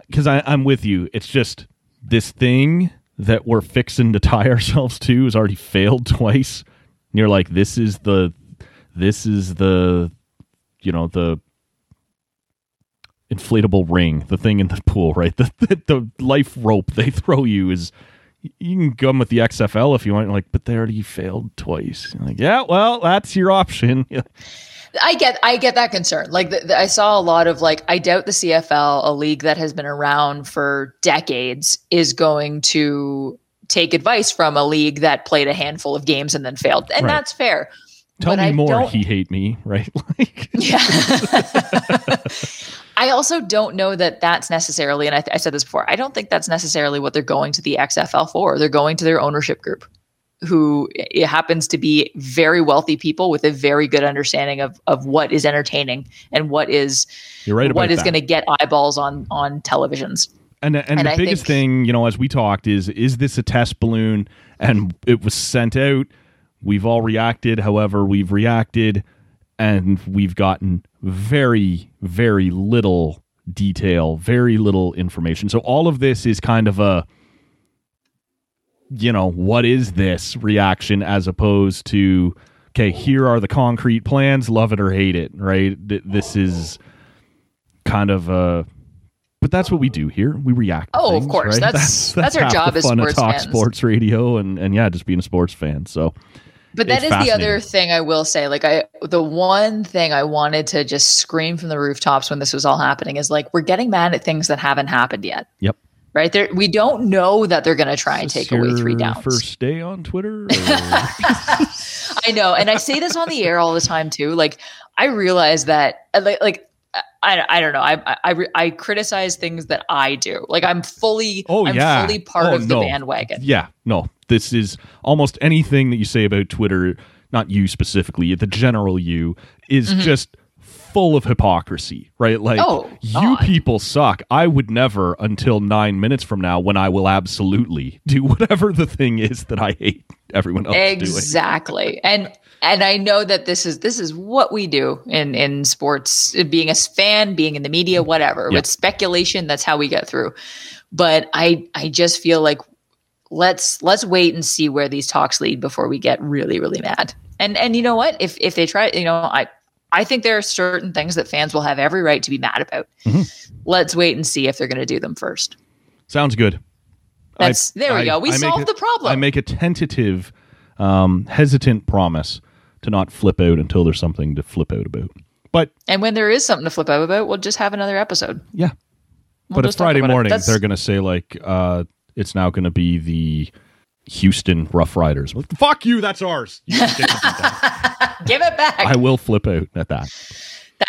because I'm with you. It's just this thing that we're fixing to tie ourselves to has already failed twice. And you're like, this is the, this is the, you know, the inflatable ring, the thing in the pool, right? The the, the life rope they throw you is. You can come with the XFL if you want, like, but they already failed twice. You're like, yeah, well, that's your option. I get I get that concern. Like the, the- I saw a lot of like I doubt the CFL, a league that has been around for decades, is going to take advice from a league that played a handful of games and then failed, and Right. that's fair. Tell But me I more. don't- He hate me, right? like, Yeah. I also don't know that that's necessarily, and I, I said this before, I don't think that's necessarily what they're going to the XFL for. They're going to their ownership group, who it happens to be very wealthy people with a very good understanding of of what is entertaining and what is You're right what is going to get eyeballs on on televisions. And and, And the I biggest think- thing, you know, as we talked, is is this a test balloon? And it was sent out. We've all reacted. However, we've reacted, and we've gotten very, very little detail, very little information. So all of this is kind of a, you know, what is this reaction as opposed to, okay, here are the concrete plans, love it or hate it, right? Th- This is kind of a but that's what we do here. We react. to Oh, of course. right? That's- that's our half job the as fun of sports talk fans. sports radio and and yeah, just being a sports fan. So, But that is the other thing I will say. Like I the one thing I wanted to just scream from the rooftops when this was all happening is like we're getting mad at things that haven't happened yet. yep. Right? There we don't know that they're gonna try and take away three downs. First day on Twitter. I know, and I say this on the air all the time too. Like I realize that, like, like I, I don't know. I, I I criticize things that I do. Like I'm fully, Oh, I'm yeah. fully part Oh, of the bandwagon. yeah, no. This is almost anything that you say about Twitter, not you specifically, the general you, is just full of hypocrisy, right? Like, Mm-hmm. Oh, you people suck. I would never, until nine minutes from now, when I will absolutely do whatever the thing is that I hate everyone else doing. Exactly, and and I know that this is this is what we do in in sports. Being a fan, being in the media, whatever. Yeah. With speculation, that's how we get through. But I I just feel like let's let's wait and see where these talks lead before we get really really mad. And and you know what? If if they try, you know, I I think there are certain things that fans will have every right to be mad about. Mm-hmm. Let's wait and see if they're going to do them first. Sounds good. That's there we go. We make solved a- the problem. I make a tentative, um, hesitant promise to not flip out until there's something to flip out about. But and when there is something to flip out about, we'll just have another episode. yeah, We'll but it's Friday about it. morning. They're going to say like uh, it's now going to be the Houston Rough Riders. Well, Fuck you. That's ours. You get to do that. Give it back. I will flip out at that.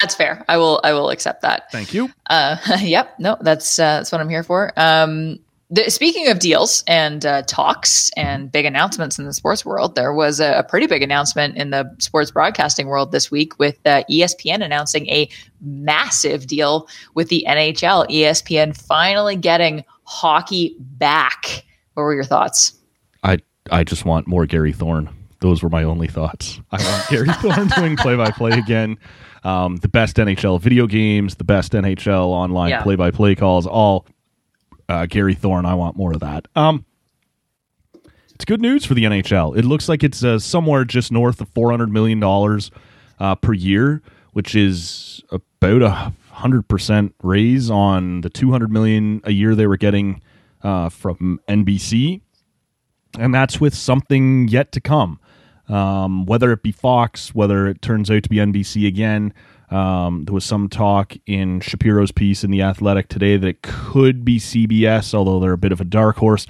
That's fair. I will. I will accept that. Thank you. Uh, yep. No, that's uh, that's what I'm here for. Um, the, speaking of deals and uh, talks and big announcements in the sports world, there was a, a pretty big announcement in the sports broadcasting world this week with uh, ESPN announcing a massive deal with the NHL. ESPN finally getting hockey back. What were your thoughts? I I just want more Gary Thorne. those were my only thoughts. I want Gary Thorne doing play by play again. Um, the best NHL video games, the best NHL online play by play calls, all uh, Gary Thorne. I want more of that. Um, it's good news for the NHL. It looks like it's uh, somewhere just north of four hundred million dollars uh, per year, which is about a hundred percent raise on the two hundred million a year they were getting uh, from NBC, and that's with something yet to come. Um, whether it be Fox, whether it turns out to be NBC again. Um, there was some talk in Shapiro's piece in the Athletic today that it could be CBS, although they're a bit of a dark horse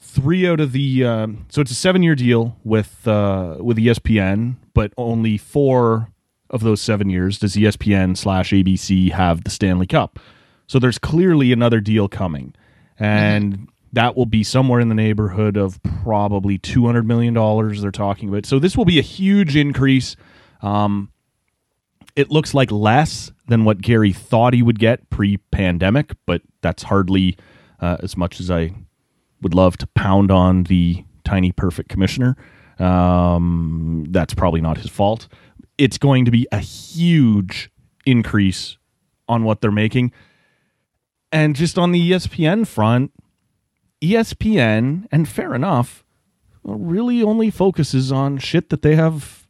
three out of the um so it's a seven year deal with uh, with ESPN, but only four of those seven years does ESPN slash ABC have the Stanley Cup. So there's clearly another deal coming, and that will be somewhere in the neighborhood of probably two hundred million dollars. They're talking about. So this will be a huge increase. Um, it looks like less than what Gary thought he would get pre-pandemic, but that's hardly uh, as much as I would love to pound on the tiny perfect commissioner. Um, that's probably not his fault. It's going to be a huge increase on what they're making. And just on the ESPN front, ESPN, and fair enough, really only focuses on shit that they have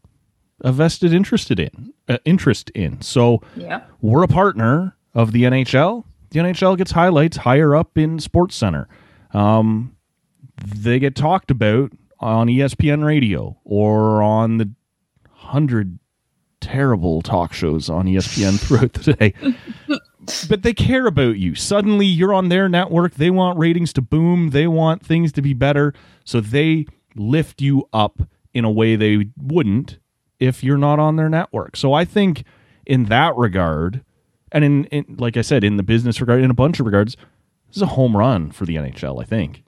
a vested interested in uh, interest in. So Yeah. we're a partner of the NHL. The NHL gets highlights higher up in Sports Center. Um, they get talked about on ESPN Radio or on the hundred terrible talk shows on ESPN throughout the day. but they care about you. Suddenly you're on their network. They want ratings to boom. They want things to be better. So they lift you up in a way they wouldn't if you're not on their network. So I think in that regard, and in, in like I said, in the business regard, in a bunch of regards, this is a home run for the NHL, I think.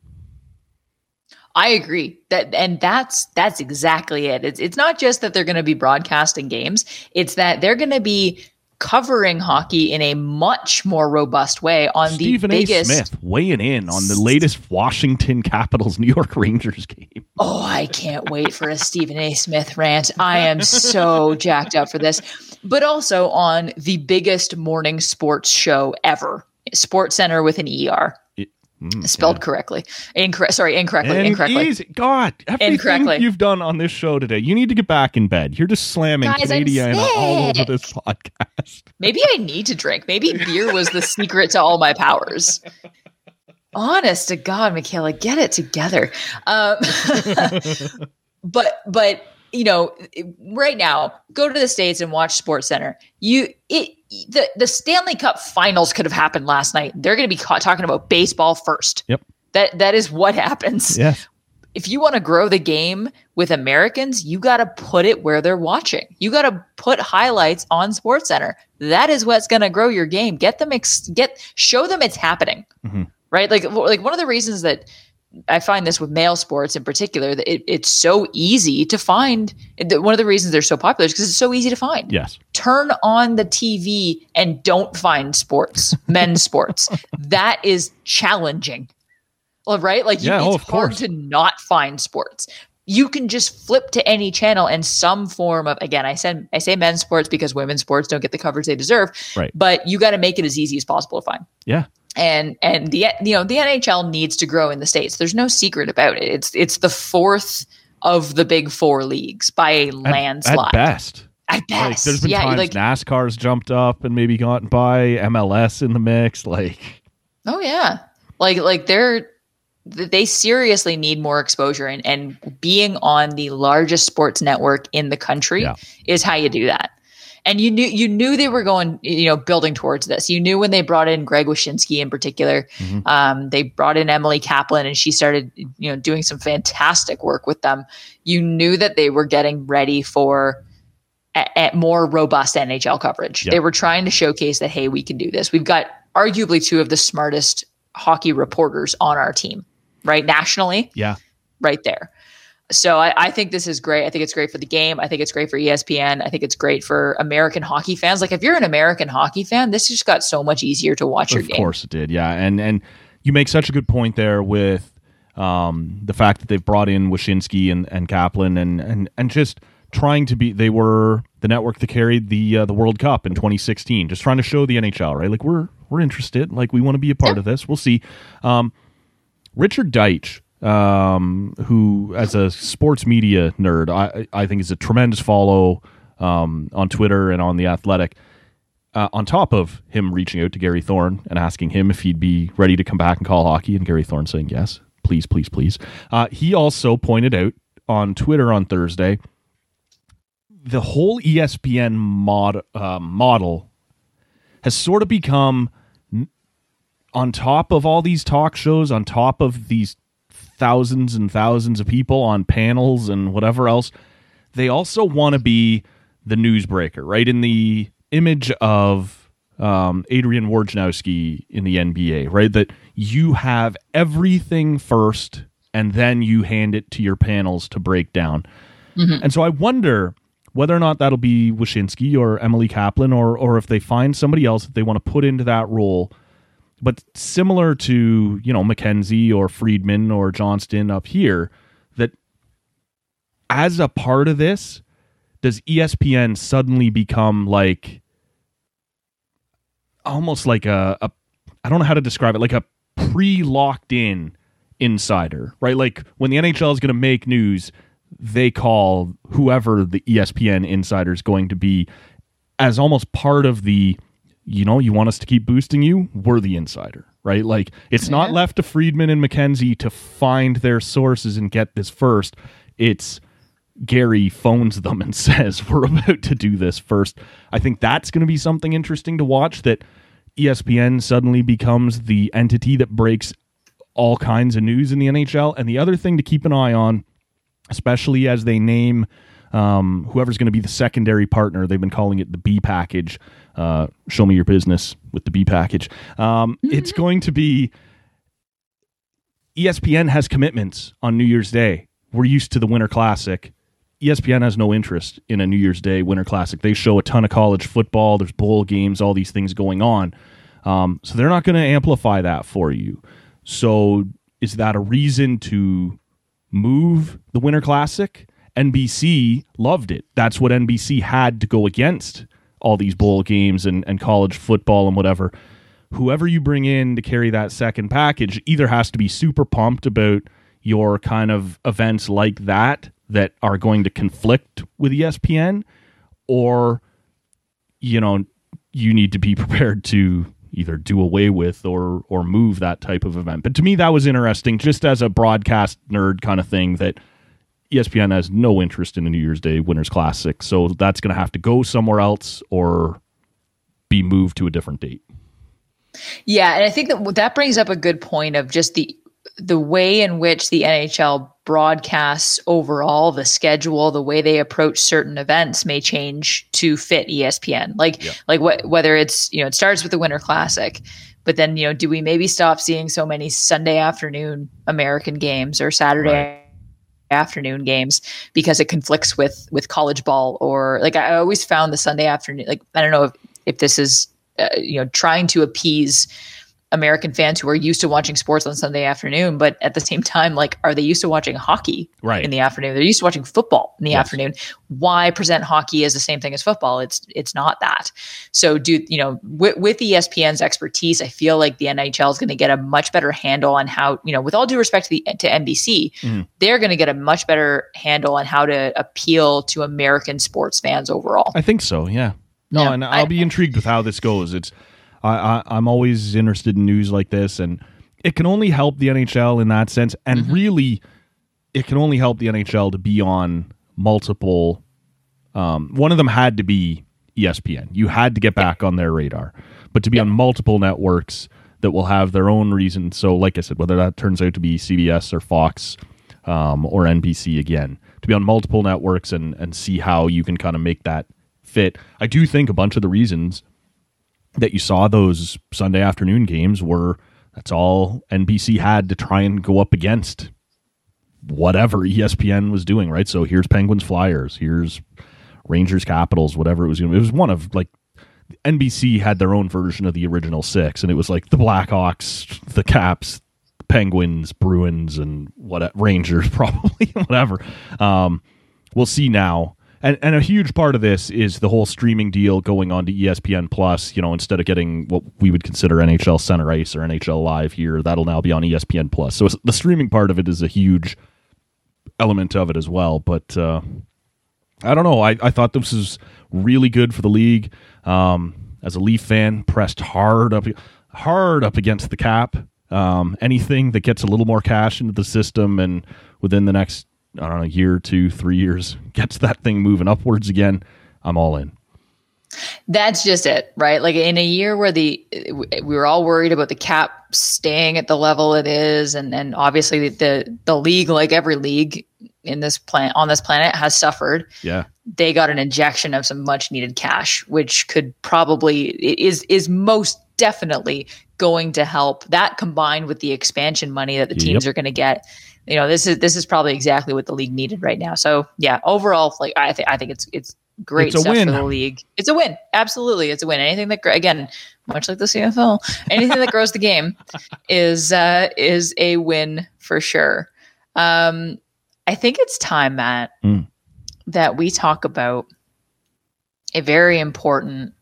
I agree that, and that's that's exactly it. It's it's not just that they're going to be broadcasting games; it's that they're going to be covering hockey in a much more robust way on the Stephen the A. Smith weighing in on the latest Washington Capitals New York Rangers game. Oh, I can't wait for a Stephen A. Smith rant. I am so jacked up for this. But also on the biggest morning sports show ever, Sports Center with an ER. Mm, Spelled yeah. correctly. Incorrect. Sorry, incorrectly. And incorrectly. easy. God, everything Incorrectly. you've done on this show today, you need to get back in bed. You're just slamming Guys, Canadiana all over this podcast. Maybe I need to drink. Maybe beer was the secret to all my powers. Honest to God, Michaela, get it together. Um, but but you know, right now, go to the states and watch Sports Center. You it the the Stanley Cup Finals could have happened last night. They're going to be talking about baseball first. Yep. That that is what happens Yes. if you want to grow the game with Americans, you got to put it where they're watching. You got to put highlights on Sports Center. That is what's going to grow your game. Get them ex- get show them it's happening. Mhm. Right? Like like one of the reasons that I find this with male sports in particular that it, it's so easy to find. One of the reasons they're so popular is because it's so easy to find Yes. turn on the TV and don't find sports, men's sports. That is challenging. Well, right? Like you, Yeah, oh, it's of hard course. to not find sports. You can just flip to any channel and some form of again, I said I say men's sports because women's sports don't get the coverage they deserve. Right. But you got to make it as easy as possible to find Yeah. And and the you know the NHL needs to grow in the states. There's no secret about it. It's it's the fourth of the big four leagues by a landslide. At best. At best, Like, there's been yeah, times like NASCAR's jumped up and maybe gotten by, MLS in the mix. Like, oh yeah, like like they're they seriously need more exposure and and being on the largest sports network in the country Yeah. is how you do that. And you knew you knew they were going, you know, building towards this. You knew when they brought in Greg Wyshynski in particular. Mhm. Um, they brought in Emily Kaplan, and she started, you know, doing some fantastic work with them. You knew that they were getting ready for a, a more robust NHL coverage. Yep. They were trying to showcase that, hey, we can do this. We've got arguably two of the smartest hockey reporters on our team, right? Nationally, yeah. right there. So I, I think this is great. I think it's great for the game. I think it's great for ESPN. I think it's great for American hockey fans. Like if you're an American hockey fan, this just got so much easier to watch your game. Of course it did. Yeah. And, and you make such a good point there with Um, the fact that they've brought in Wyshynski and, and Kaplan and, and and just trying to be they were the network that carried the uh, the World Cup in 2016, just trying to show the NHL right. Like we're we're interested, like we want to be a part of this. We'll see. Um, Richard Deitsch, um, who as a sports media nerd, I I think is a tremendous follow um, on Twitter and on the Athletic. Uh, on top of him reaching out to Gary Thorne and asking him if he'd be ready to come back and call hockey, and Gary Thorne saying yes, please, please, please. Uh, he also pointed out on Twitter on Thursday the whole ESPN mod, uh, model has sort of become on top of all these talk shows, on top of these thousands and thousands of people on panels and whatever else. They also want to be the newsbreaker, right? In the image of um, Adrian Wojnarowski in the NBA, right? That you have everything first and then you hand it to your panels to break down. And so I wonder whether or not that'll be Wyshynski or Emily Kaplan or or if they find somebody else that they want to put into that role. But similar to, you know, McKenzie or Friedman or Johnston up here, that as a part of this, does ESPN suddenly become like almost like a, a I don't know how to describe it, like a pre-locked in insider, right? Like when the NHL is going to make news, they call whoever the ESPN insider is going to be as almost part of the you know, you want us to keep boosting you, we're the insider, right? Like it's not left to Friedman and McKenzie to find their sources and get this first. It's Gary phones them and says, We're about to do this first. I think that's going to be something interesting to watch that ESPN suddenly becomes the entity that breaks all kinds of news in the NHL. And the other thing to keep an eye on, especially as they name um, whoever's going to be the secondary partner, they've been calling it the B package. Uh, show me your business with the B package. Um, It's going to be ESPN has commitments on New Year's Day. We're used to the Winter Classic. ESPN has no interest in a New Year's Day Winter Classic. They show a ton of college football. There's bowl games, all these things going on. Um, so they're not going to amplify that for you. So is that a reason to move the Winter Classic? NBC loved it. That's what NBC had to go against all these bowl games and, and college football and whatever. Whoever you bring in to carry that second package either has to be super pumped about your kind of events like that that are going to conflict with ESPN or you know you need to be prepared to either do away with or or move that type of event. But to me that was interesting just as a broadcast nerd kind of thing that ESPN has no interest in a New Year's Day Winter Classic. So that's going to have to go somewhere else or be moved to a different date. Yeah, and I think that that brings up a good point of just the the way in which the NHL broadcasts overall the schedule, the way they approach certain events may change to fit ESPN. Like like what whether it's you know it starts with the Winter Classic, but then you know do we maybe stop seeing so many Sunday afternoon American games or Saturday afternoon games because it conflicts with with college ball or like I always found the Sunday afternoon like I don't know if if this is uh, you know trying to appease American fans who are used to watching sports on Sunday afternoon, but at the same time, like, are they used to watching hockey Right. in the afternoon? They're used to watching football in the Yes. afternoon. Why present hockey as the same thing as football? It's it's not that. So, do you know with, with ESPN's expertise, I feel like the NHL is going to get a much better handle on how you know, with all due respect to the to NBC, Mhm. they're going to get a much better handle on how to appeal to American sports fans overall. I think so. Yeah. No, Yeah, and I'll I- be intrigued with how this goes. It's I, I I'm always interested in news like this, and it can only help the NHL in that sense, and Mm-hmm. really, it can only help the NHL to be on multiple. Um, one of them had to be ESPN. You had to get back on their radar, but to be on multiple networks that will have their own reasons. So, like I said, whether that turns out to be CBS or Fox um, or NBC again, to be on multiple networks and and see how you can kind of make that fit. I do think a bunch of the reasons that you saw those Sunday afternoon games were that's all NBC had to try and go up against whatever ESPN was doing, right? So here's Penguins Flyers, here's Rangers Capitals, whatever it was. It was one of like NBC had their own version of the original six, and it was like the Blackhawks, the Caps, Penguins, Bruins, and what Rangers, probably whatever. Um, we'll see now. And, and a huge part of this is the whole streaming deal going on to ESPN Plus. You know, instead of getting what we would consider NHL Center Ice or NHL Live here, that'll now be on ESPN Plus. So the streaming part of it is a huge element of it as well. But uh, I don't know. I, I thought this was really good for the league. Um, as a Leaf fan, pressed hard up hard up against the cap. Um, anything that gets a little more cash into the system and within the next I don't know a year, two, three years gets that thing moving upwards again, I'm all in. That's just it, right? Like in a year where the we were all worried about the cap staying at the level it is, and and obviously the the league, like every league in this planet on this planet, has suffered. Yeah. They got an injection of some much needed cash, which could probably is is most definitely going to help. That combined with the expansion money that the teams Yep. are going to get, you know, this is this is probably exactly what the league needed right now. So yeah, overall, like I think I think it's it's great It's a stuff win. for the league. It's a win. Absolutely, it's a win. Anything that again, much like the CFL, anything that grows the game is uh, is a win for sure. Um, I think it's time, Matt, Mm. that we talk about a very important,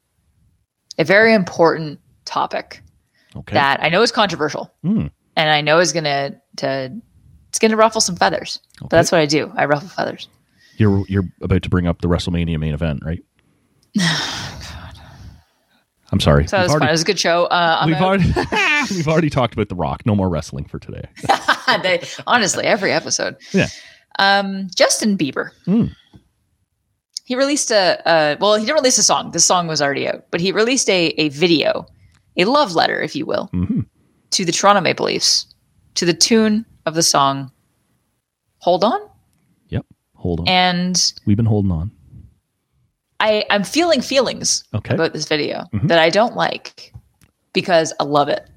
a very important topic Okay. that I know is controversial, Mm. and I know is gonna to it's gonna ruffle some feathers. But that's what I do. I ruffle feathers. You're you're about to bring up the WrestleMania main event, right? I'm sorry. So it We've was fun. It was a good show. Uh, We've already we've already talked about The Rock. No more wrestling for today. They- honestly, every episode. Yeah. Um, Justin Bieber. Mm. He released a, uh, well, he didn't release a song. The song was already out, but he released a, a video, a love letter, if you will, Mhm. to the Toronto Maple Leafs to the tune of the song Hold On. Yep. Hold on. And We've been holding on. I, I'm feeling feelings Okay. about this video Mhm. that I don't like because I love it.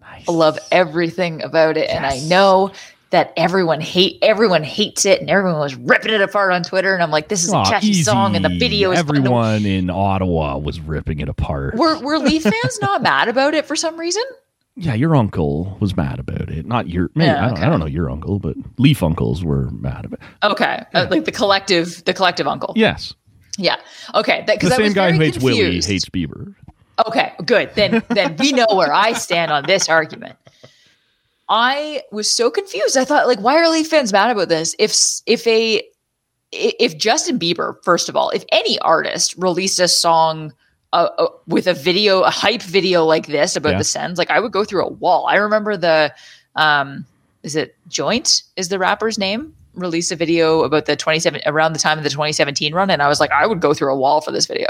Nice. I love everything about it, and I know that everyone hate everyone hates it, and everyone was ripping it apart on Twitter. And I'm like, this is a catchy song, and the easy. video is Everyone in Ottawa was ripping it apart. Were were Leaf fans not mad about it for some reason? Yeah, your uncle was mad about it. Not your, maybe, Yeah, I, don't, I don't know your uncle, but Leaf uncles were mad about it. Okay, uh, like the collective, the collective uncle. Yes. Yeah. Okay. That, The same guy who hates Willie hates Bieber. Okay, good. Then then we know where I stand on this argument. I was so confused. I thought, like, why are Leaf fans mad about this? If if a if Justin Bieber, first of all, if any artist released a song uh, uh, with a video, a hype video like this about Yeah. the Sens, like I would go through a wall. I remember the, um, is it Joint? Is the rapper's name? Released a video about the 27 around the time of the 2017 run, and I was like, I would go through a wall for this video.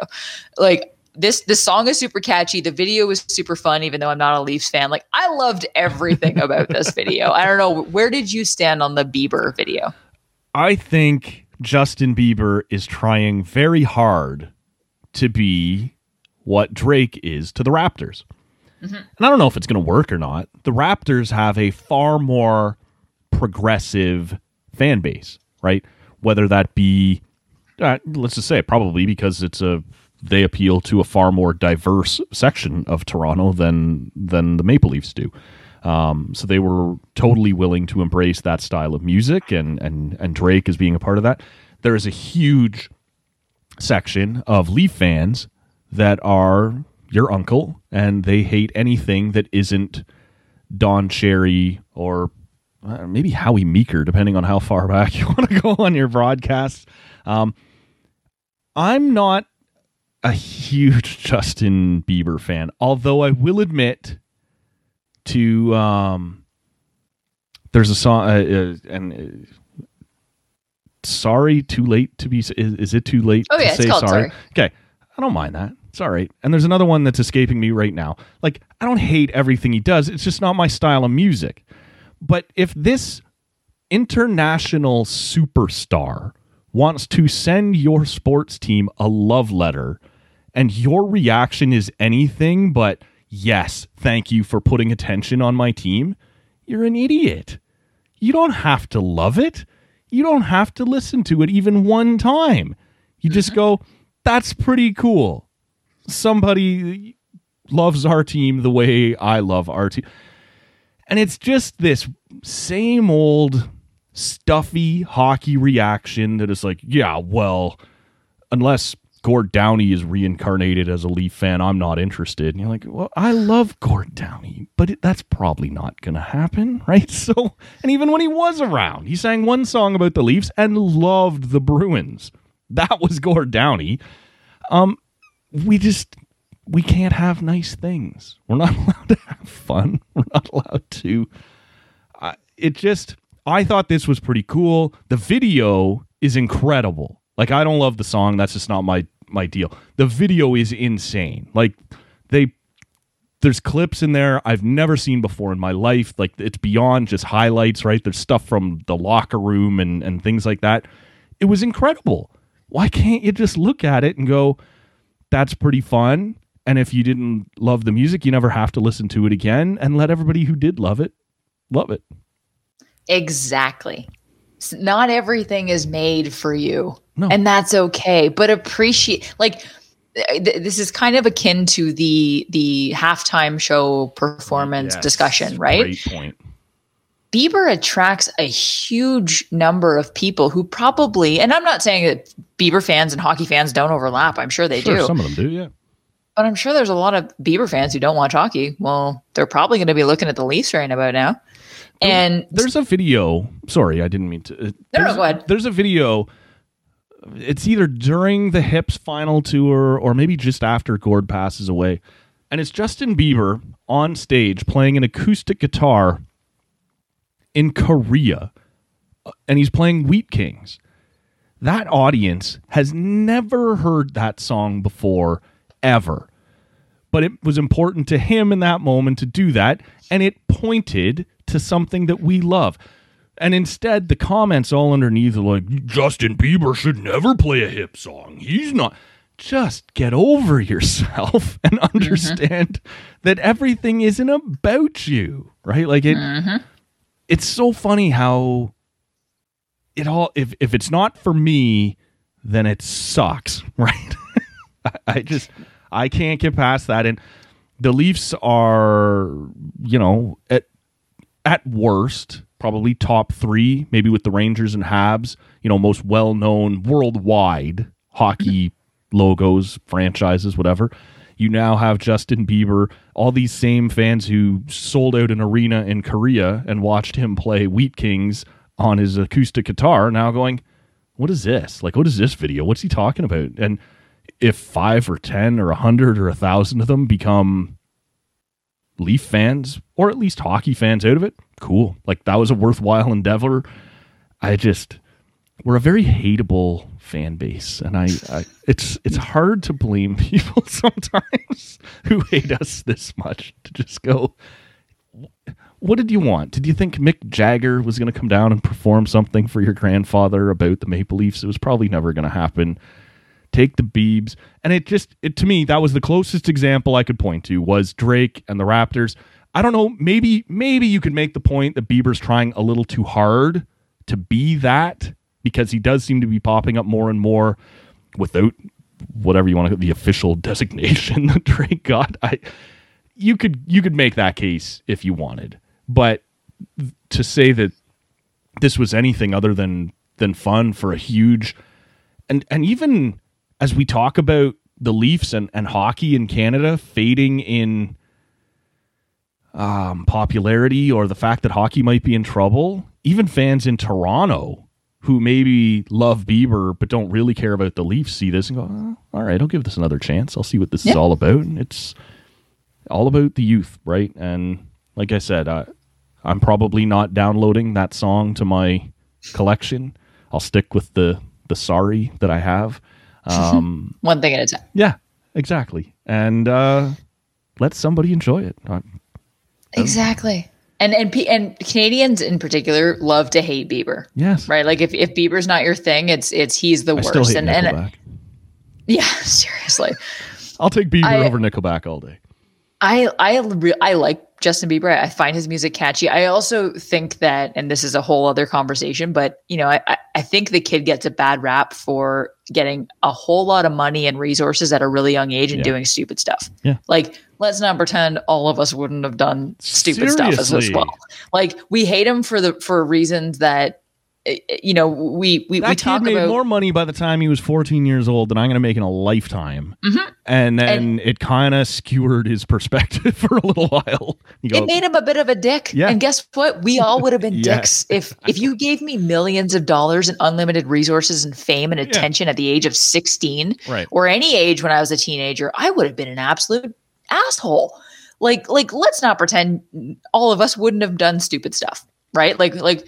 Like this, this song is super catchy. The video was super fun, even though I'm not a Leafs fan. Like I loved everything about this video. I don't know where did you stand on the Bieber video? I think Justin Bieber is trying very hard to be what Drake is to the Raptors. And I don't know if it's going to work or not. The Raptors have a far more progressive fan base, right? Whether that be, uh, let's just say, it, probably because it's a they appeal to a far more diverse section of Toronto than than the Maple Leafs do. Um, so they were totally willing to embrace that style of music, and and and Drake as being a part of that. There is a huge section of Leaf fans that are your uncle, and they hate anything that isn't Don Cherry or uh, maybe Howie Meeker, depending on how far back you want to go on your broadcasts. Um, I'm not a huge Justin Bieber fan, although I will admit to um, there's a song uh, uh, and. Uh, Sorry, too late to be. Is, is it too late Oh, to yeah, say sorry? Sorry. Okay, I don't mind that. It's all right. And there's another one that's escaping me right now. Like, I don't hate everything he does. It's just not my style of music. But if this international superstar wants to send your sports team a love letter and your reaction is anything but, yes, thank you for putting attention on my team, you're an idiot. You don't have to love it. You don't have to listen to it even one time. You just mm-hmm. go, that's pretty cool. Somebody loves our team the way I love our team. And it's just this same old stuffy hockey reaction that is like, yeah, well, unless Gord Downie is reincarnated as a Leaf fan, I'm not interested. And you're like, well, I love Gord Downie, but it, that's probably not going to happen, right? So, and even when he was around, he sang one song about the Leafs and loved the Bruins. That was Gord Downie. Um, we just we can't have nice things. We're not allowed to have fun. We're not allowed to. Uh, it just. I thought this was pretty cool. The video is incredible. Like I don't love the song. That's just not my my deal. The video is insane. Like they there's clips in there I've never seen before in my life. Like it's beyond just highlights, right? There's stuff from the locker room and and things like that. It was incredible. Why can't you just look at it and go, that's pretty fun? And if you didn't love the music, you never have to listen to it again and let everybody who did love it love it. Exactly. Not everything is made for you. No. And that's okay. But appreciate like th- this is kind of akin to the the halftime show performance yes, discussion, right? Great point. Bieber attracts a huge number of people who probably, and I'm not saying that Bieber fans and hockey fans don't overlap. I'm sure they sure, do. Some of them do, yeah. But I'm sure there's a lot of Bieber fans who don't watch hockey. Well, they're probably going to be looking at the Leafs right about now. And there's a video. Sorry, I didn't mean to. Uh, no, no, go ahead. There's a video. It's either during the Hips final tour or maybe just after Gord passes away. And it's Justin Bieber on stage playing an acoustic guitar in Korea. And he's playing Wheat Kings. That audience has never heard that song before, ever. But it was important to him in that moment to do that. And it pointed to something that we love. And instead, the comments all underneath are like, Justin Bieber should never play a hip song. He's not. Just get over yourself and mm-hmm. understand mm-hmm. that everything isn't about you, right? Like it. Mm-hmm. It's so funny how it all. If if it's not for me, then it sucks, right? I, I just I can't get past that. And the Leafs are, you know, at at worst, probably top three, maybe with the Rangers and Habs, you know, most well known worldwide hockey logos, franchises, whatever. You now have Justin Bieber, all these same fans who sold out an arena in Korea and watched him play Wheat Kings on his acoustic guitar, now going, What is this? Like, what is this video? What's he talking about? And if five or 10 or a hundred or a thousand of them become Leaf fans or at least hockey fans out of it, cool. Like that was a worthwhile endeavor. I just we're a very hateable fan base, and I, I it's it's hard to blame people sometimes who hate us this much to just go. What did you want? Did you think Mick Jagger was going to come down and perform something for your grandfather about the Maple Leafs? It was probably never going to happen take the Beebs. And it just, it, to me, that was the closest example I could point to was Drake and the Raptors. I don't know, maybe, maybe you could make the point that Bieber's trying a little too hard to be that because he does seem to be popping up more and more without whatever you want to the official designation that Drake got. I you could you could make that case if you wanted. But to say that this was anything other than than fun for a huge and and even as we talk about the Leafs and, and hockey in Canada fading in um, popularity or the fact that hockey might be in trouble, even fans in Toronto who maybe love Bieber but don't really care about the Leafs see this and go, oh, all right, I'll give this another chance. I'll see what this yeah. is all about. And it's all about the youth, right? And like I said, I, I'm probably not downloading that song to my collection. I'll stick with the the sorry that I have. Um, One thing at a time. Yeah, exactly. And uh, let somebody enjoy it. exactly. And and and Canadians in particular love to hate Bieber. Yes. Right. Like if, if Bieber's not your thing, it's it's he's the I worst. and and yeah, seriously. I'll take Bieber I, over Nickelback all day. I I re- I like Justin Bieber. I find his music catchy. I also think that, and this is a whole other conversation, but you know, I I- think the kid gets a bad rap for getting a whole lot of money and resources at a really young age and Yeah. doing stupid stuff. Yeah. Like, let's not pretend all of us wouldn't have done stupid stuff as, as well. Like, we hate him for the for reasons that you know we we, That we kid talk made about more money by the time he was 14 years old than I'm going to make in a lifetime. Mhm. And then it kind of skewered his perspective for a little while. Go, it made him a bit of a dick. Yeah. And guess what? We all would have been Yeah. dicks if if you gave me millions of dollars and unlimited resources and fame and attention at the age of 16 Right. or any age when I was a teenager, I would have been an absolute asshole. Like like let's not pretend all of us wouldn't have done stupid stuff, right? Like like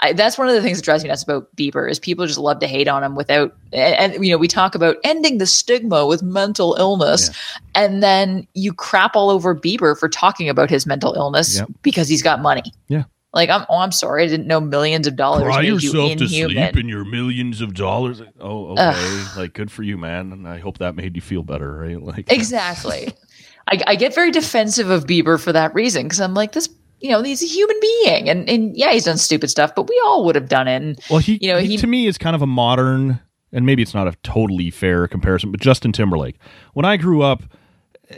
I, that's one of the things that drives me nuts about Bieber is people just love to hate on him without and, and you know we talk about ending the stigma with mental illness and then you crap all over Bieber for talking about his mental illness Yep. because he's got money. Yeah. Like I'm oh I'm sorry I didn't know millions of dollars Cry made you yourself to sleep in your millions of dollars. Oh, okay. Like, good for you, man. And I hope that made you feel better, right? Like, Exactly. I, I get very defensive of Bieber for that reason because I'm like this. You know, he's a human being, and and yeah, he's done stupid stuff, but we all would have done it. And Well, he, you know, he, he- to me is kind of a modern, and maybe it's not a totally fair comparison, but Justin Timberlake. When I grew up,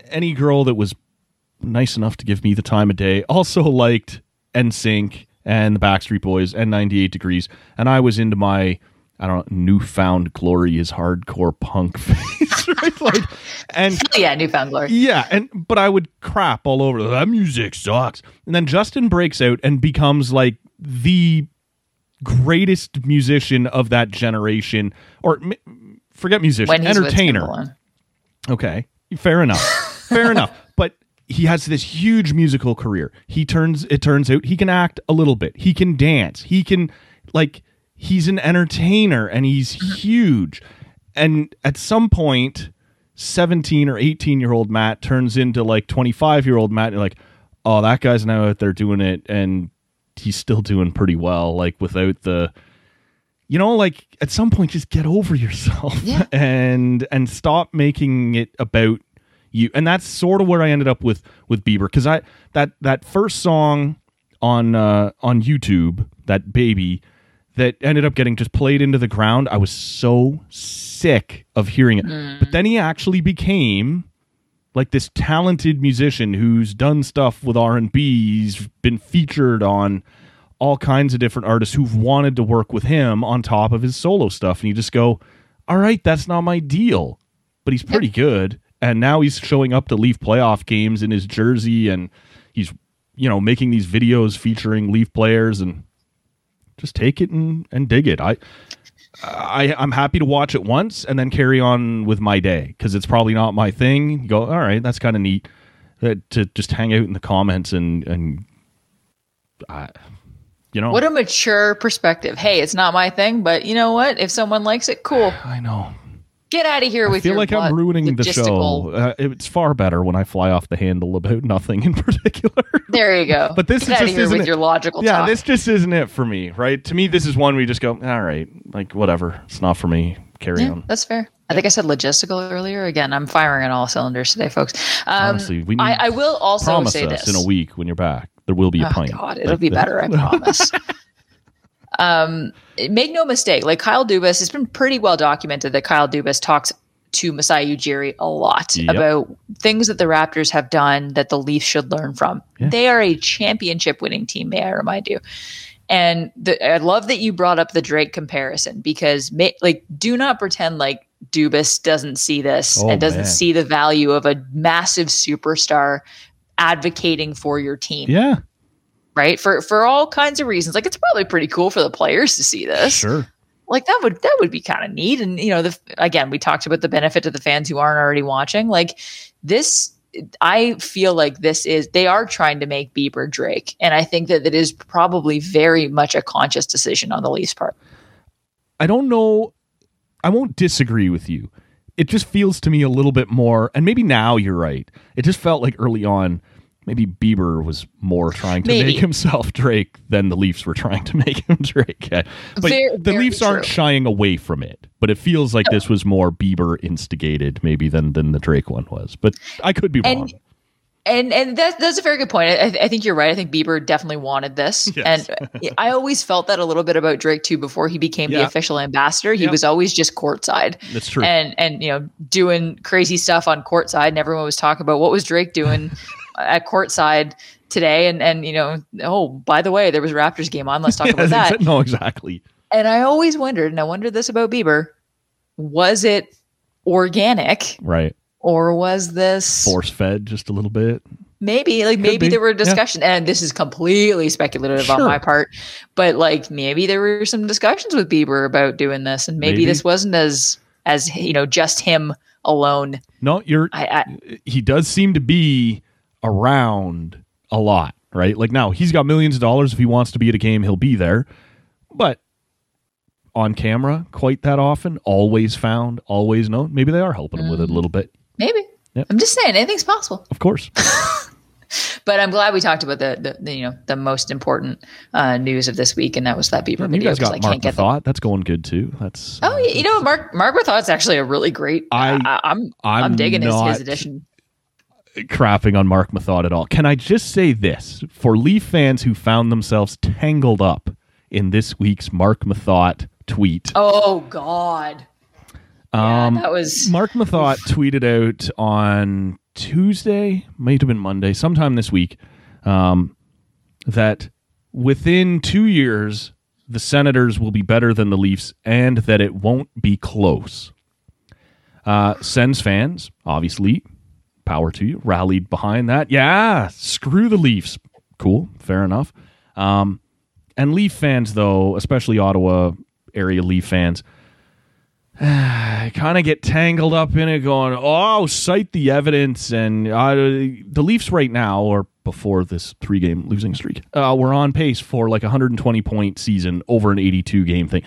any girl that was nice enough to give me the time of day also liked NSYNC and the Backstreet Boys and 98 Degrees, and I was into my I don't know, newfound glory is hardcore punk phase, right? Like, and oh, yeah, newfound glory. yeah, and but I would crap all over that music sucks. And then Justin breaks out and becomes like the greatest musician of that generation or m- forget musician, entertainer. Okay, fair enough. fair enough. But he has this huge musical career. He turns it turns out he can act a little bit. He can dance. He can like he's an entertainer and he's huge. And at some point 17 or 18 year old Matt turns into like 25 year old Matt and you're like, "Oh, that guy's now out there doing it and he's still doing pretty well like without the you know like at some point just get over yourself Yeah. and and stop making it about you and that's sort of where i ended up with with bieber because i that that first song on uh on youtube that baby that ended up getting just played into the ground i was so sick of hearing it mm. but then he actually became like this talented musician who's done stuff with R&B. He's been featured on all kinds of different artists who've wanted to work with him on top of his solo stuff. And you just go, all right, that's not my deal. But he's pretty good. And now he's showing up to Leaf playoff games in his jersey and he's, you know, making these videos featuring Leaf players and just take it and, and dig it. I, I I'm happy to watch it once and then carry on with my day because it's probably not my thing. You go, all right, that's kind of neat uh, to just hang out in the comments and and I, you know, What a mature perspective. Hey, it's not my thing, but you know what? If someone likes it, cool. I know. Get out of here with I feel your like I'm ruining the show. Uh, it's far better when I fly off the handle about nothing in particular. There you go. But this Get is just isn't with it- your logical yeah, talk. this just isn't it for me, right? To me, this is one we just go, all right, like whatever, it's not for me. Carry Yeah, on. that's fair. I think I said logistical earlier. Again, I'm firing on all cylinders today, folks. Um, Honestly, we need I, I will also Promise say us this. in a week when you're back, there will be a Oh, pint. God, it'll Like be the- better, I promise. Um, make no mistake, like Kyle Dubas, it's been pretty well documented that Kyle Dubas talks to Masai Ujiri a lot Yep. about things that the Raptors have done that the Leafs should learn from. Yeah. They are a championship winning team, may I remind you. And the, I love that you brought up the Drake comparison because, ma- like, do not pretend like Dubas doesn't see this Oh, and doesn't man. see the value of a massive superstar advocating for your team Yeah, right? For for all kinds of reasons. Like it's probably pretty cool for the players to see this. sure. Like that would that would be kind of neat. And you know, the again, we talked about the benefit to the fans who aren't already watching. Like this I feel like this is they are trying to make Bieber Drake. And I think that it is probably very much a conscious decision on the Leafs part. I don't know. I won't disagree with you. It just feels to me a little bit more, and maybe now you're right. It just felt like early on, maybe Bieber was more trying to Maybe. make himself Drake than the Leafs were trying to make him Drake. But Very- the very Leafs aren't shying away from it. But it feels like this was more Bieber instigated, maybe than than the Drake one was. But I could be And- wrong. And and that, that's a very good point. I, I think you're right. I think Bieber definitely wanted this, Yes. and I always felt that a little bit about Drake too. Before he became the official ambassador, he Yeah. was always just courtside. That's true. And and you know doing crazy stuff on courtside, and everyone was talking about what was Drake doing at courtside today. And and you know, oh by the way, there was a Raptors game on. Let's talk about that. no, exactly. And I always wondered, and I wonder this about Bieber: was it organic, Right. or was this Force fed just a little bit. Maybe, like maybe be, there were yeah. and this is completely speculative on my part, but like maybe there were some discussions with Bieber about doing this, and maybe, Maybe. this wasn't as as you know just him alone. No, you're. I, I he does seem to be around a lot, right? Like now, he's got millions of dollars. If he wants to be at a game, he'll be there. But on camera, quite that often, always found, always known. Maybe they are helping him with it a little bit. maybe Yep. I'm just saying anything's possible. Of course. But I'm glad we talked about the, the, the you know the most important uh, news of this week, and that was that Bieber you video. guys 'cause got I Mark can't get the- Thought. That's going good too. That's Oh, you know, Mark Mark Thought's actually a really great. I- I'm I'm, I'm digging his, his edition. Crapping on Marc Methot at all. Can I just say this for Leaf fans who found themselves tangled up in this week's Marc Methot tweet? Oh God, yeah, Um, that was Marc Methot tweeted out on Tuesday, might have been Monday, sometime this week, um, that within two years, the Senators will be better than the Leafs and that it won't be close. Uh, Sens fans, obviously, power to you, rallied behind that. Yeah, screw the Leafs. Cool, fair enough. Um, and Leaf fans, though, especially Ottawa area Leaf fans, kind of get tangled up in it, going, "Oh, cite the evidence." And uh, the Leafs right now, or before this three-game losing streak, uh, we're on pace for like a 120 point season over an 82 game thing.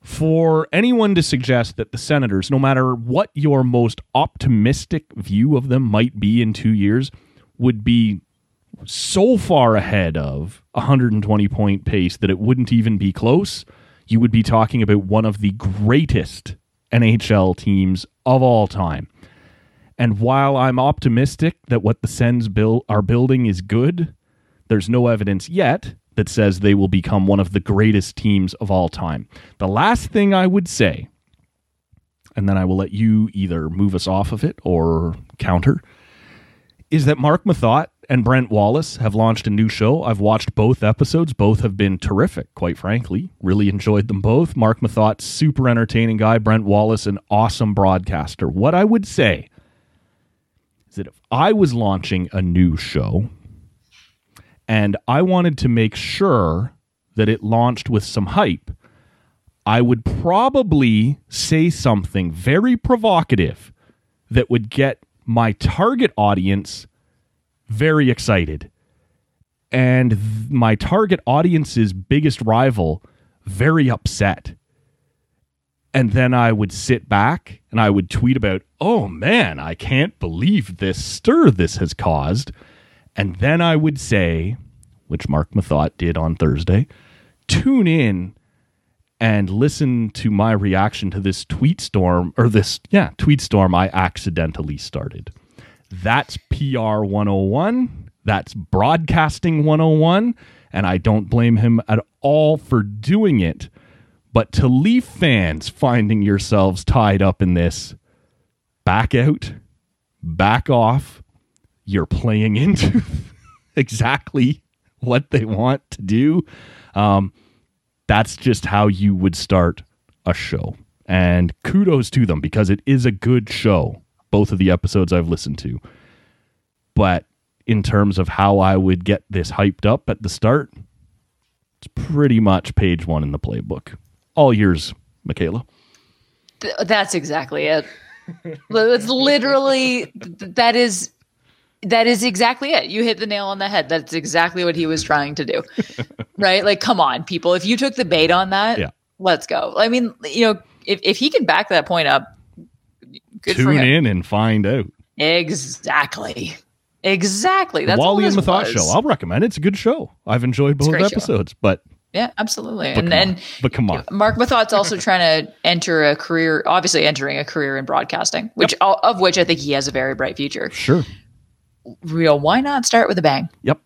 For anyone to suggest that the Senators, no matter what your most optimistic view of them might be in two years, would be so far ahead of a 120 point pace that it wouldn't even be close, you would be talking about one of the greatest NHL teams of all time. And while I'm optimistic that what the Sens are building is good, there's no evidence yet that says they will become one of the greatest teams of all time. The last thing I would say, and then I will let you either move us off of it or counter, is that Marc Methot and Brent Wallace have launched a new show. I've watched both episodes. Both have been terrific, quite frankly. Really enjoyed them both. Marc Methot, super entertaining guy. Brent Wallace, an awesome broadcaster. What I would say is that if I was launching a new show and I wanted to make sure that it launched with some hype, I would probably say something very provocative that would get my target audience very excited and th- my target audience's biggest rival very upset. And then I would sit back and I would tweet about, oh man, I can't believe this stir this has caused. And then I would say, which Marc Methot did on Thursday, tune in and listen to my reaction to this tweet storm or this, yeah, tweet storm I accidentally started. That's PR 101. That's broadcasting 101. And I don't blame him at all for doing it. But to Leaf fans finding yourselves tied up in this, back out, back off. You're playing into exactly what they want to do. Um, that's just how you would start a show. And kudos to them because it is a good show, both of the episodes I've listened to. But in terms of how I would get this hyped up at the start, it's pretty much page one in the playbook. All yours, Michaela. Th- that's exactly it. It's literally that is that is exactly it. You hit the nail on the head. That's exactly what he was trying to do. right? Like come on, people. If you took the bait on that, Yeah. let's go. I mean, you know, if if he can back that point up, good for Tune him. in and find out. Exactly. Exactly. That's Wally and this Methot was. show. I'll recommend it. It's a good show. I've enjoyed both great show. episodes, but, Yeah, absolutely. but And and but come on. Marc Methot's also trying to enter a career, obviously entering a career in broadcasting, which of which I think he has a very bright future. Sure. Know, why not start with a bang? Yep.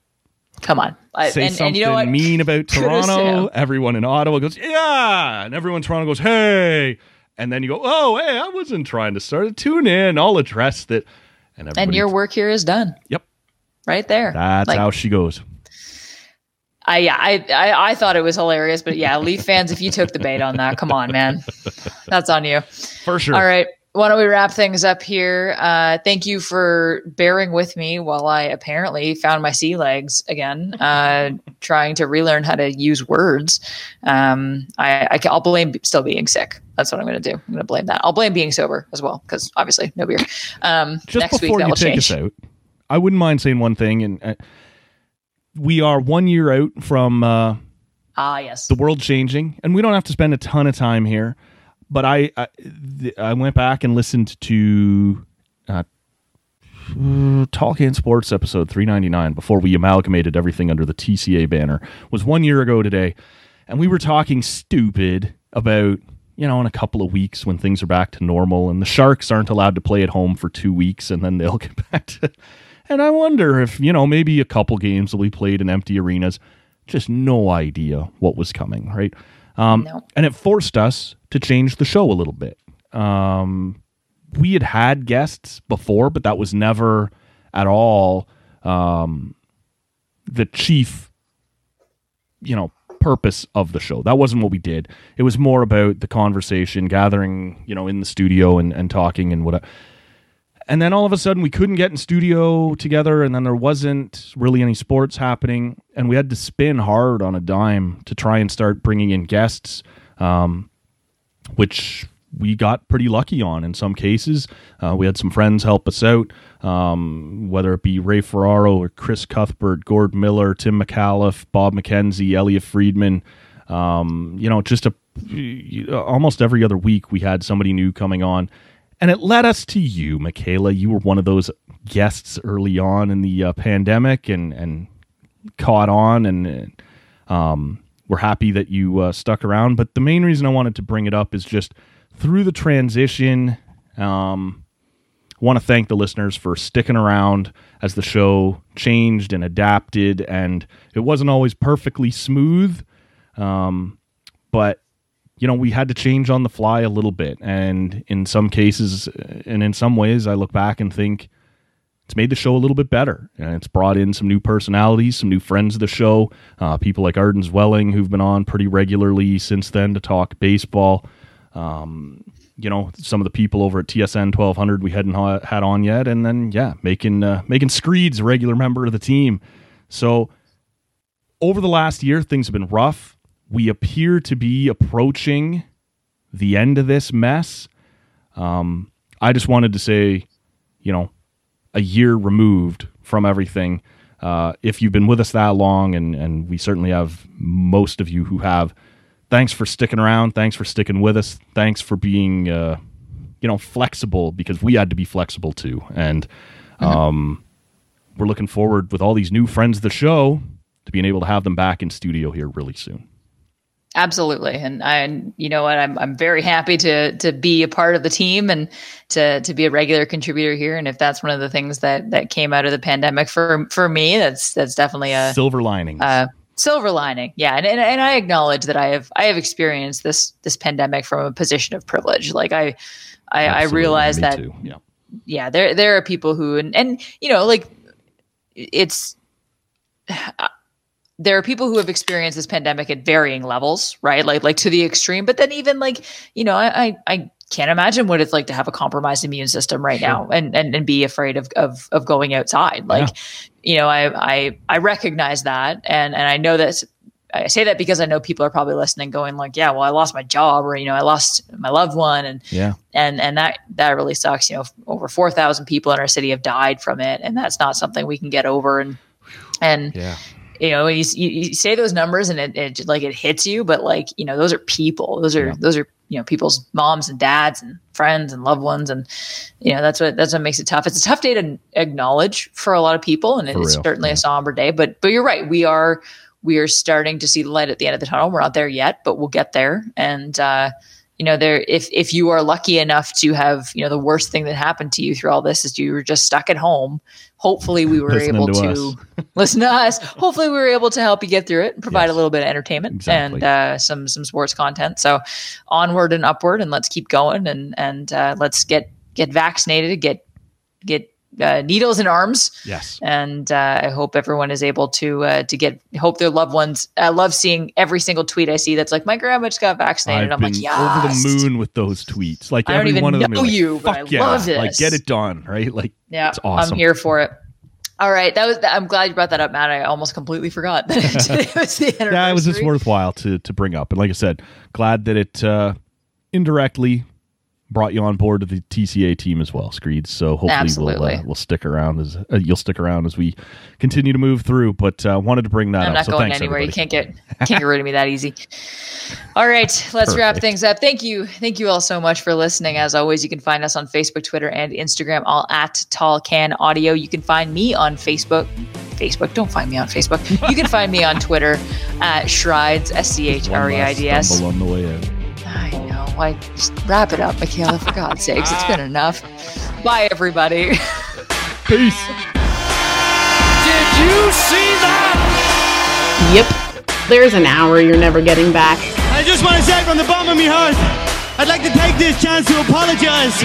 Come on. I- Say and, something and you know what? mean about Toronto. Everyone in Ottawa goes, yeah. And everyone in Toronto goes, hey. And then you go, oh, hey, I wasn't trying to start it. Tune in. I'll address that. And, And your work here is done. Yep. Right there. That's Like, how she goes. I yeah, I, I I thought it was hilarious, but yeah, Leaf fans, if you took the bait on that, come on, man, that's on you. For sure. All right, why don't we wrap things up here? Uh, thank you for bearing with me while I apparently found my sea legs again, uh, trying to relearn how to use words. Um, I, I will blame still being sick. That's what I'm going to do. I'm going to blame that. I'll blame being sober as well because obviously no beer. Um, Just next week before that you will take change. us out, I wouldn't mind saying one thing. And uh, we are one year out from uh, Ah, yes. the world changing, and we don't have to spend a ton of time here. But I I, th- I went back and listened to uh, Talking Sports episode three ninety nine before we amalgamated everything under the TCA banner. Was one year ago today, and we were talking stupid about you know in a couple of weeks when things are back to normal, and the Sharks aren't allowed to play at home for two weeks, and then they'll get back to. And I wonder if you know maybe a couple games will be played in empty arenas. Just no idea what was coming, right? Um, No. And it forced us to change the show a little bit. Um, we had had guests before, but that was never at all um, the chief, you know, purpose of the show. That wasn't what we did. It was more about the conversation, gathering, you know, in the studio and, and talking and what. And then all of a sudden, we couldn't get in studio together, and then there wasn't really any sports happening, and we had to spin hard on a dime to try and start bringing in guests. Um, which we got pretty lucky on in some cases. Uh, we had some friends help us out, um, whether it be Ray Ferraro or Chris Cuthbert, Gord Miller, Tim McAuliffe, Bob McKenzie, Elliot Friedman. Um, you know, just a, almost every other week we had somebody new coming on. And it led us to you, Michaela. You were one of those guests early on in the uh, pandemic and, and caught on and um, we're happy that you uh, stuck around. But the main reason I wanted to bring it up is just through the transition. Um, want to thank the listeners for sticking around as the show changed and adapted, and it wasn't always perfectly smooth. Um, but you know, we had to change on the fly a little bit, and in some cases, and in some ways, I look back and think it's made the show a little bit better. And it's brought in some new personalities some new friends of the show uh, people like arden zwelling who've been on pretty regularly since then to talk baseball. Um, you know some of the people over at tsn 1200 we hadn't ha- had on yet. And then yeah making uh, making screeds a regular member of the team. So over the last year things have been rough we appear to be approaching the end of this mess um, i just wanted to say you know a year removed from everything. Uh, if you've been with us that long, and, and we certainly have most of you who have, thanks for sticking around. Thanks for sticking with us. Thanks for being, uh, you know, flexible because we had to be flexible too. And um, we're looking forward with all these new friends of the show to being able to have them back in studio here really soon. Absolutely, and I, you know what, I'm I'm very happy to to be a part of the team and to to be a regular contributor here. And if that's one of the things that that came out of the pandemic for for me, that's that's definitely a Silver lining. uh, silver lining. Yeah, and, and and I acknowledge that I have I have experienced this this pandemic from a position of privilege. Like I I, I realize that too. Yeah. yeah, there there are people who and and you know like it's there are people who have experienced this pandemic at varying levels, right? Like like to the extreme, but then even like you know I I, I can't imagine what it's like to have a compromised immune system right now and, and and be afraid of of of going outside. Like you know I I I recognize that and and I know that. I say that because I know people are probably listening, going like, "Yeah, well, I lost my job, or you know, I lost my loved one, and Yeah. and and that that really sucks. You know, over four thousand people in our city have died from it, and that's not something we can get over. And and Yeah. You know, you, you, say those numbers, and it, it like it hits you, but like you know, those are people. Those are those are you know people's moms and dads and friends and loved ones, and you know that's what that's what makes it tough. It's a tough day to acknowledge for a lot of people, and it's certainly a somber day. But but you're right, we are we are starting to see the light at the end of the tunnel. We're not there yet, but we'll get there. And uh, you know, there if if you are lucky enough to have, you know, the worst thing that happened to you through all this is you were just stuck at home. Hopefully, we were Listening able to to, listen to us. Hopefully, we were able to help you get through it and provide a little bit of entertainment Exactly. and uh, some some sports content. So, onward and upward, and let's keep going and and uh, let's get get vaccinated, get get uh, needles in arms Yes. and uh, I hope everyone is able to uh, to get hope their loved ones. I love seeing every single tweet I see that's like my grandma just got vaccinated. I've I'm like, yeah, over the moon with those tweets. Like I every one of them. know you're like, but Fuck I yeah. love Like get it done, right? Like Yeah, it's awesome. I'm here for it. All right, that was. I'm glad you brought that up, Matt. I almost completely forgot that today was the anniversary. yeah, it was just worthwhile to to bring up. And like I said, glad that it uh, indirectly brought you on board to the TCA team as well, Screeds. So hopefully we'll uh, we'll stick around as uh, you'll stick around as we continue to move through. But uh, wanted to bring that I'm up. not so going anywhere. everybody. You can't get can't get rid of me that easy. All right, let's wrap things up. Thank you, thank you all so much for listening. As always, you can find us on Facebook, Twitter, and Instagram, all at Tall Can Audio. You can find me on Facebook. Facebook, don't find me on Facebook. You can find me on Twitter at Schreids S C H R E I D S. stumble on the way in. I know. Why just wrap it up, Michaela? For God's sakes, it's been enough. Bye, everybody. Peace. Did you see that? Yep. There's an hour you're never getting back. I just want to say from the bottom of my heart, I'd like to take this chance to apologize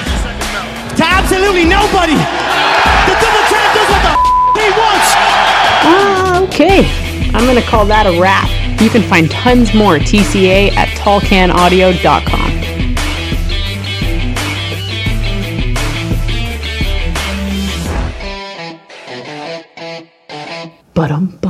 to absolutely nobody. The double champ does what the f- he wants. Ah, okay. I'm going to call that a wrap. You can find tons more TCA at tallcanaudio.com. Ba-dum-bum.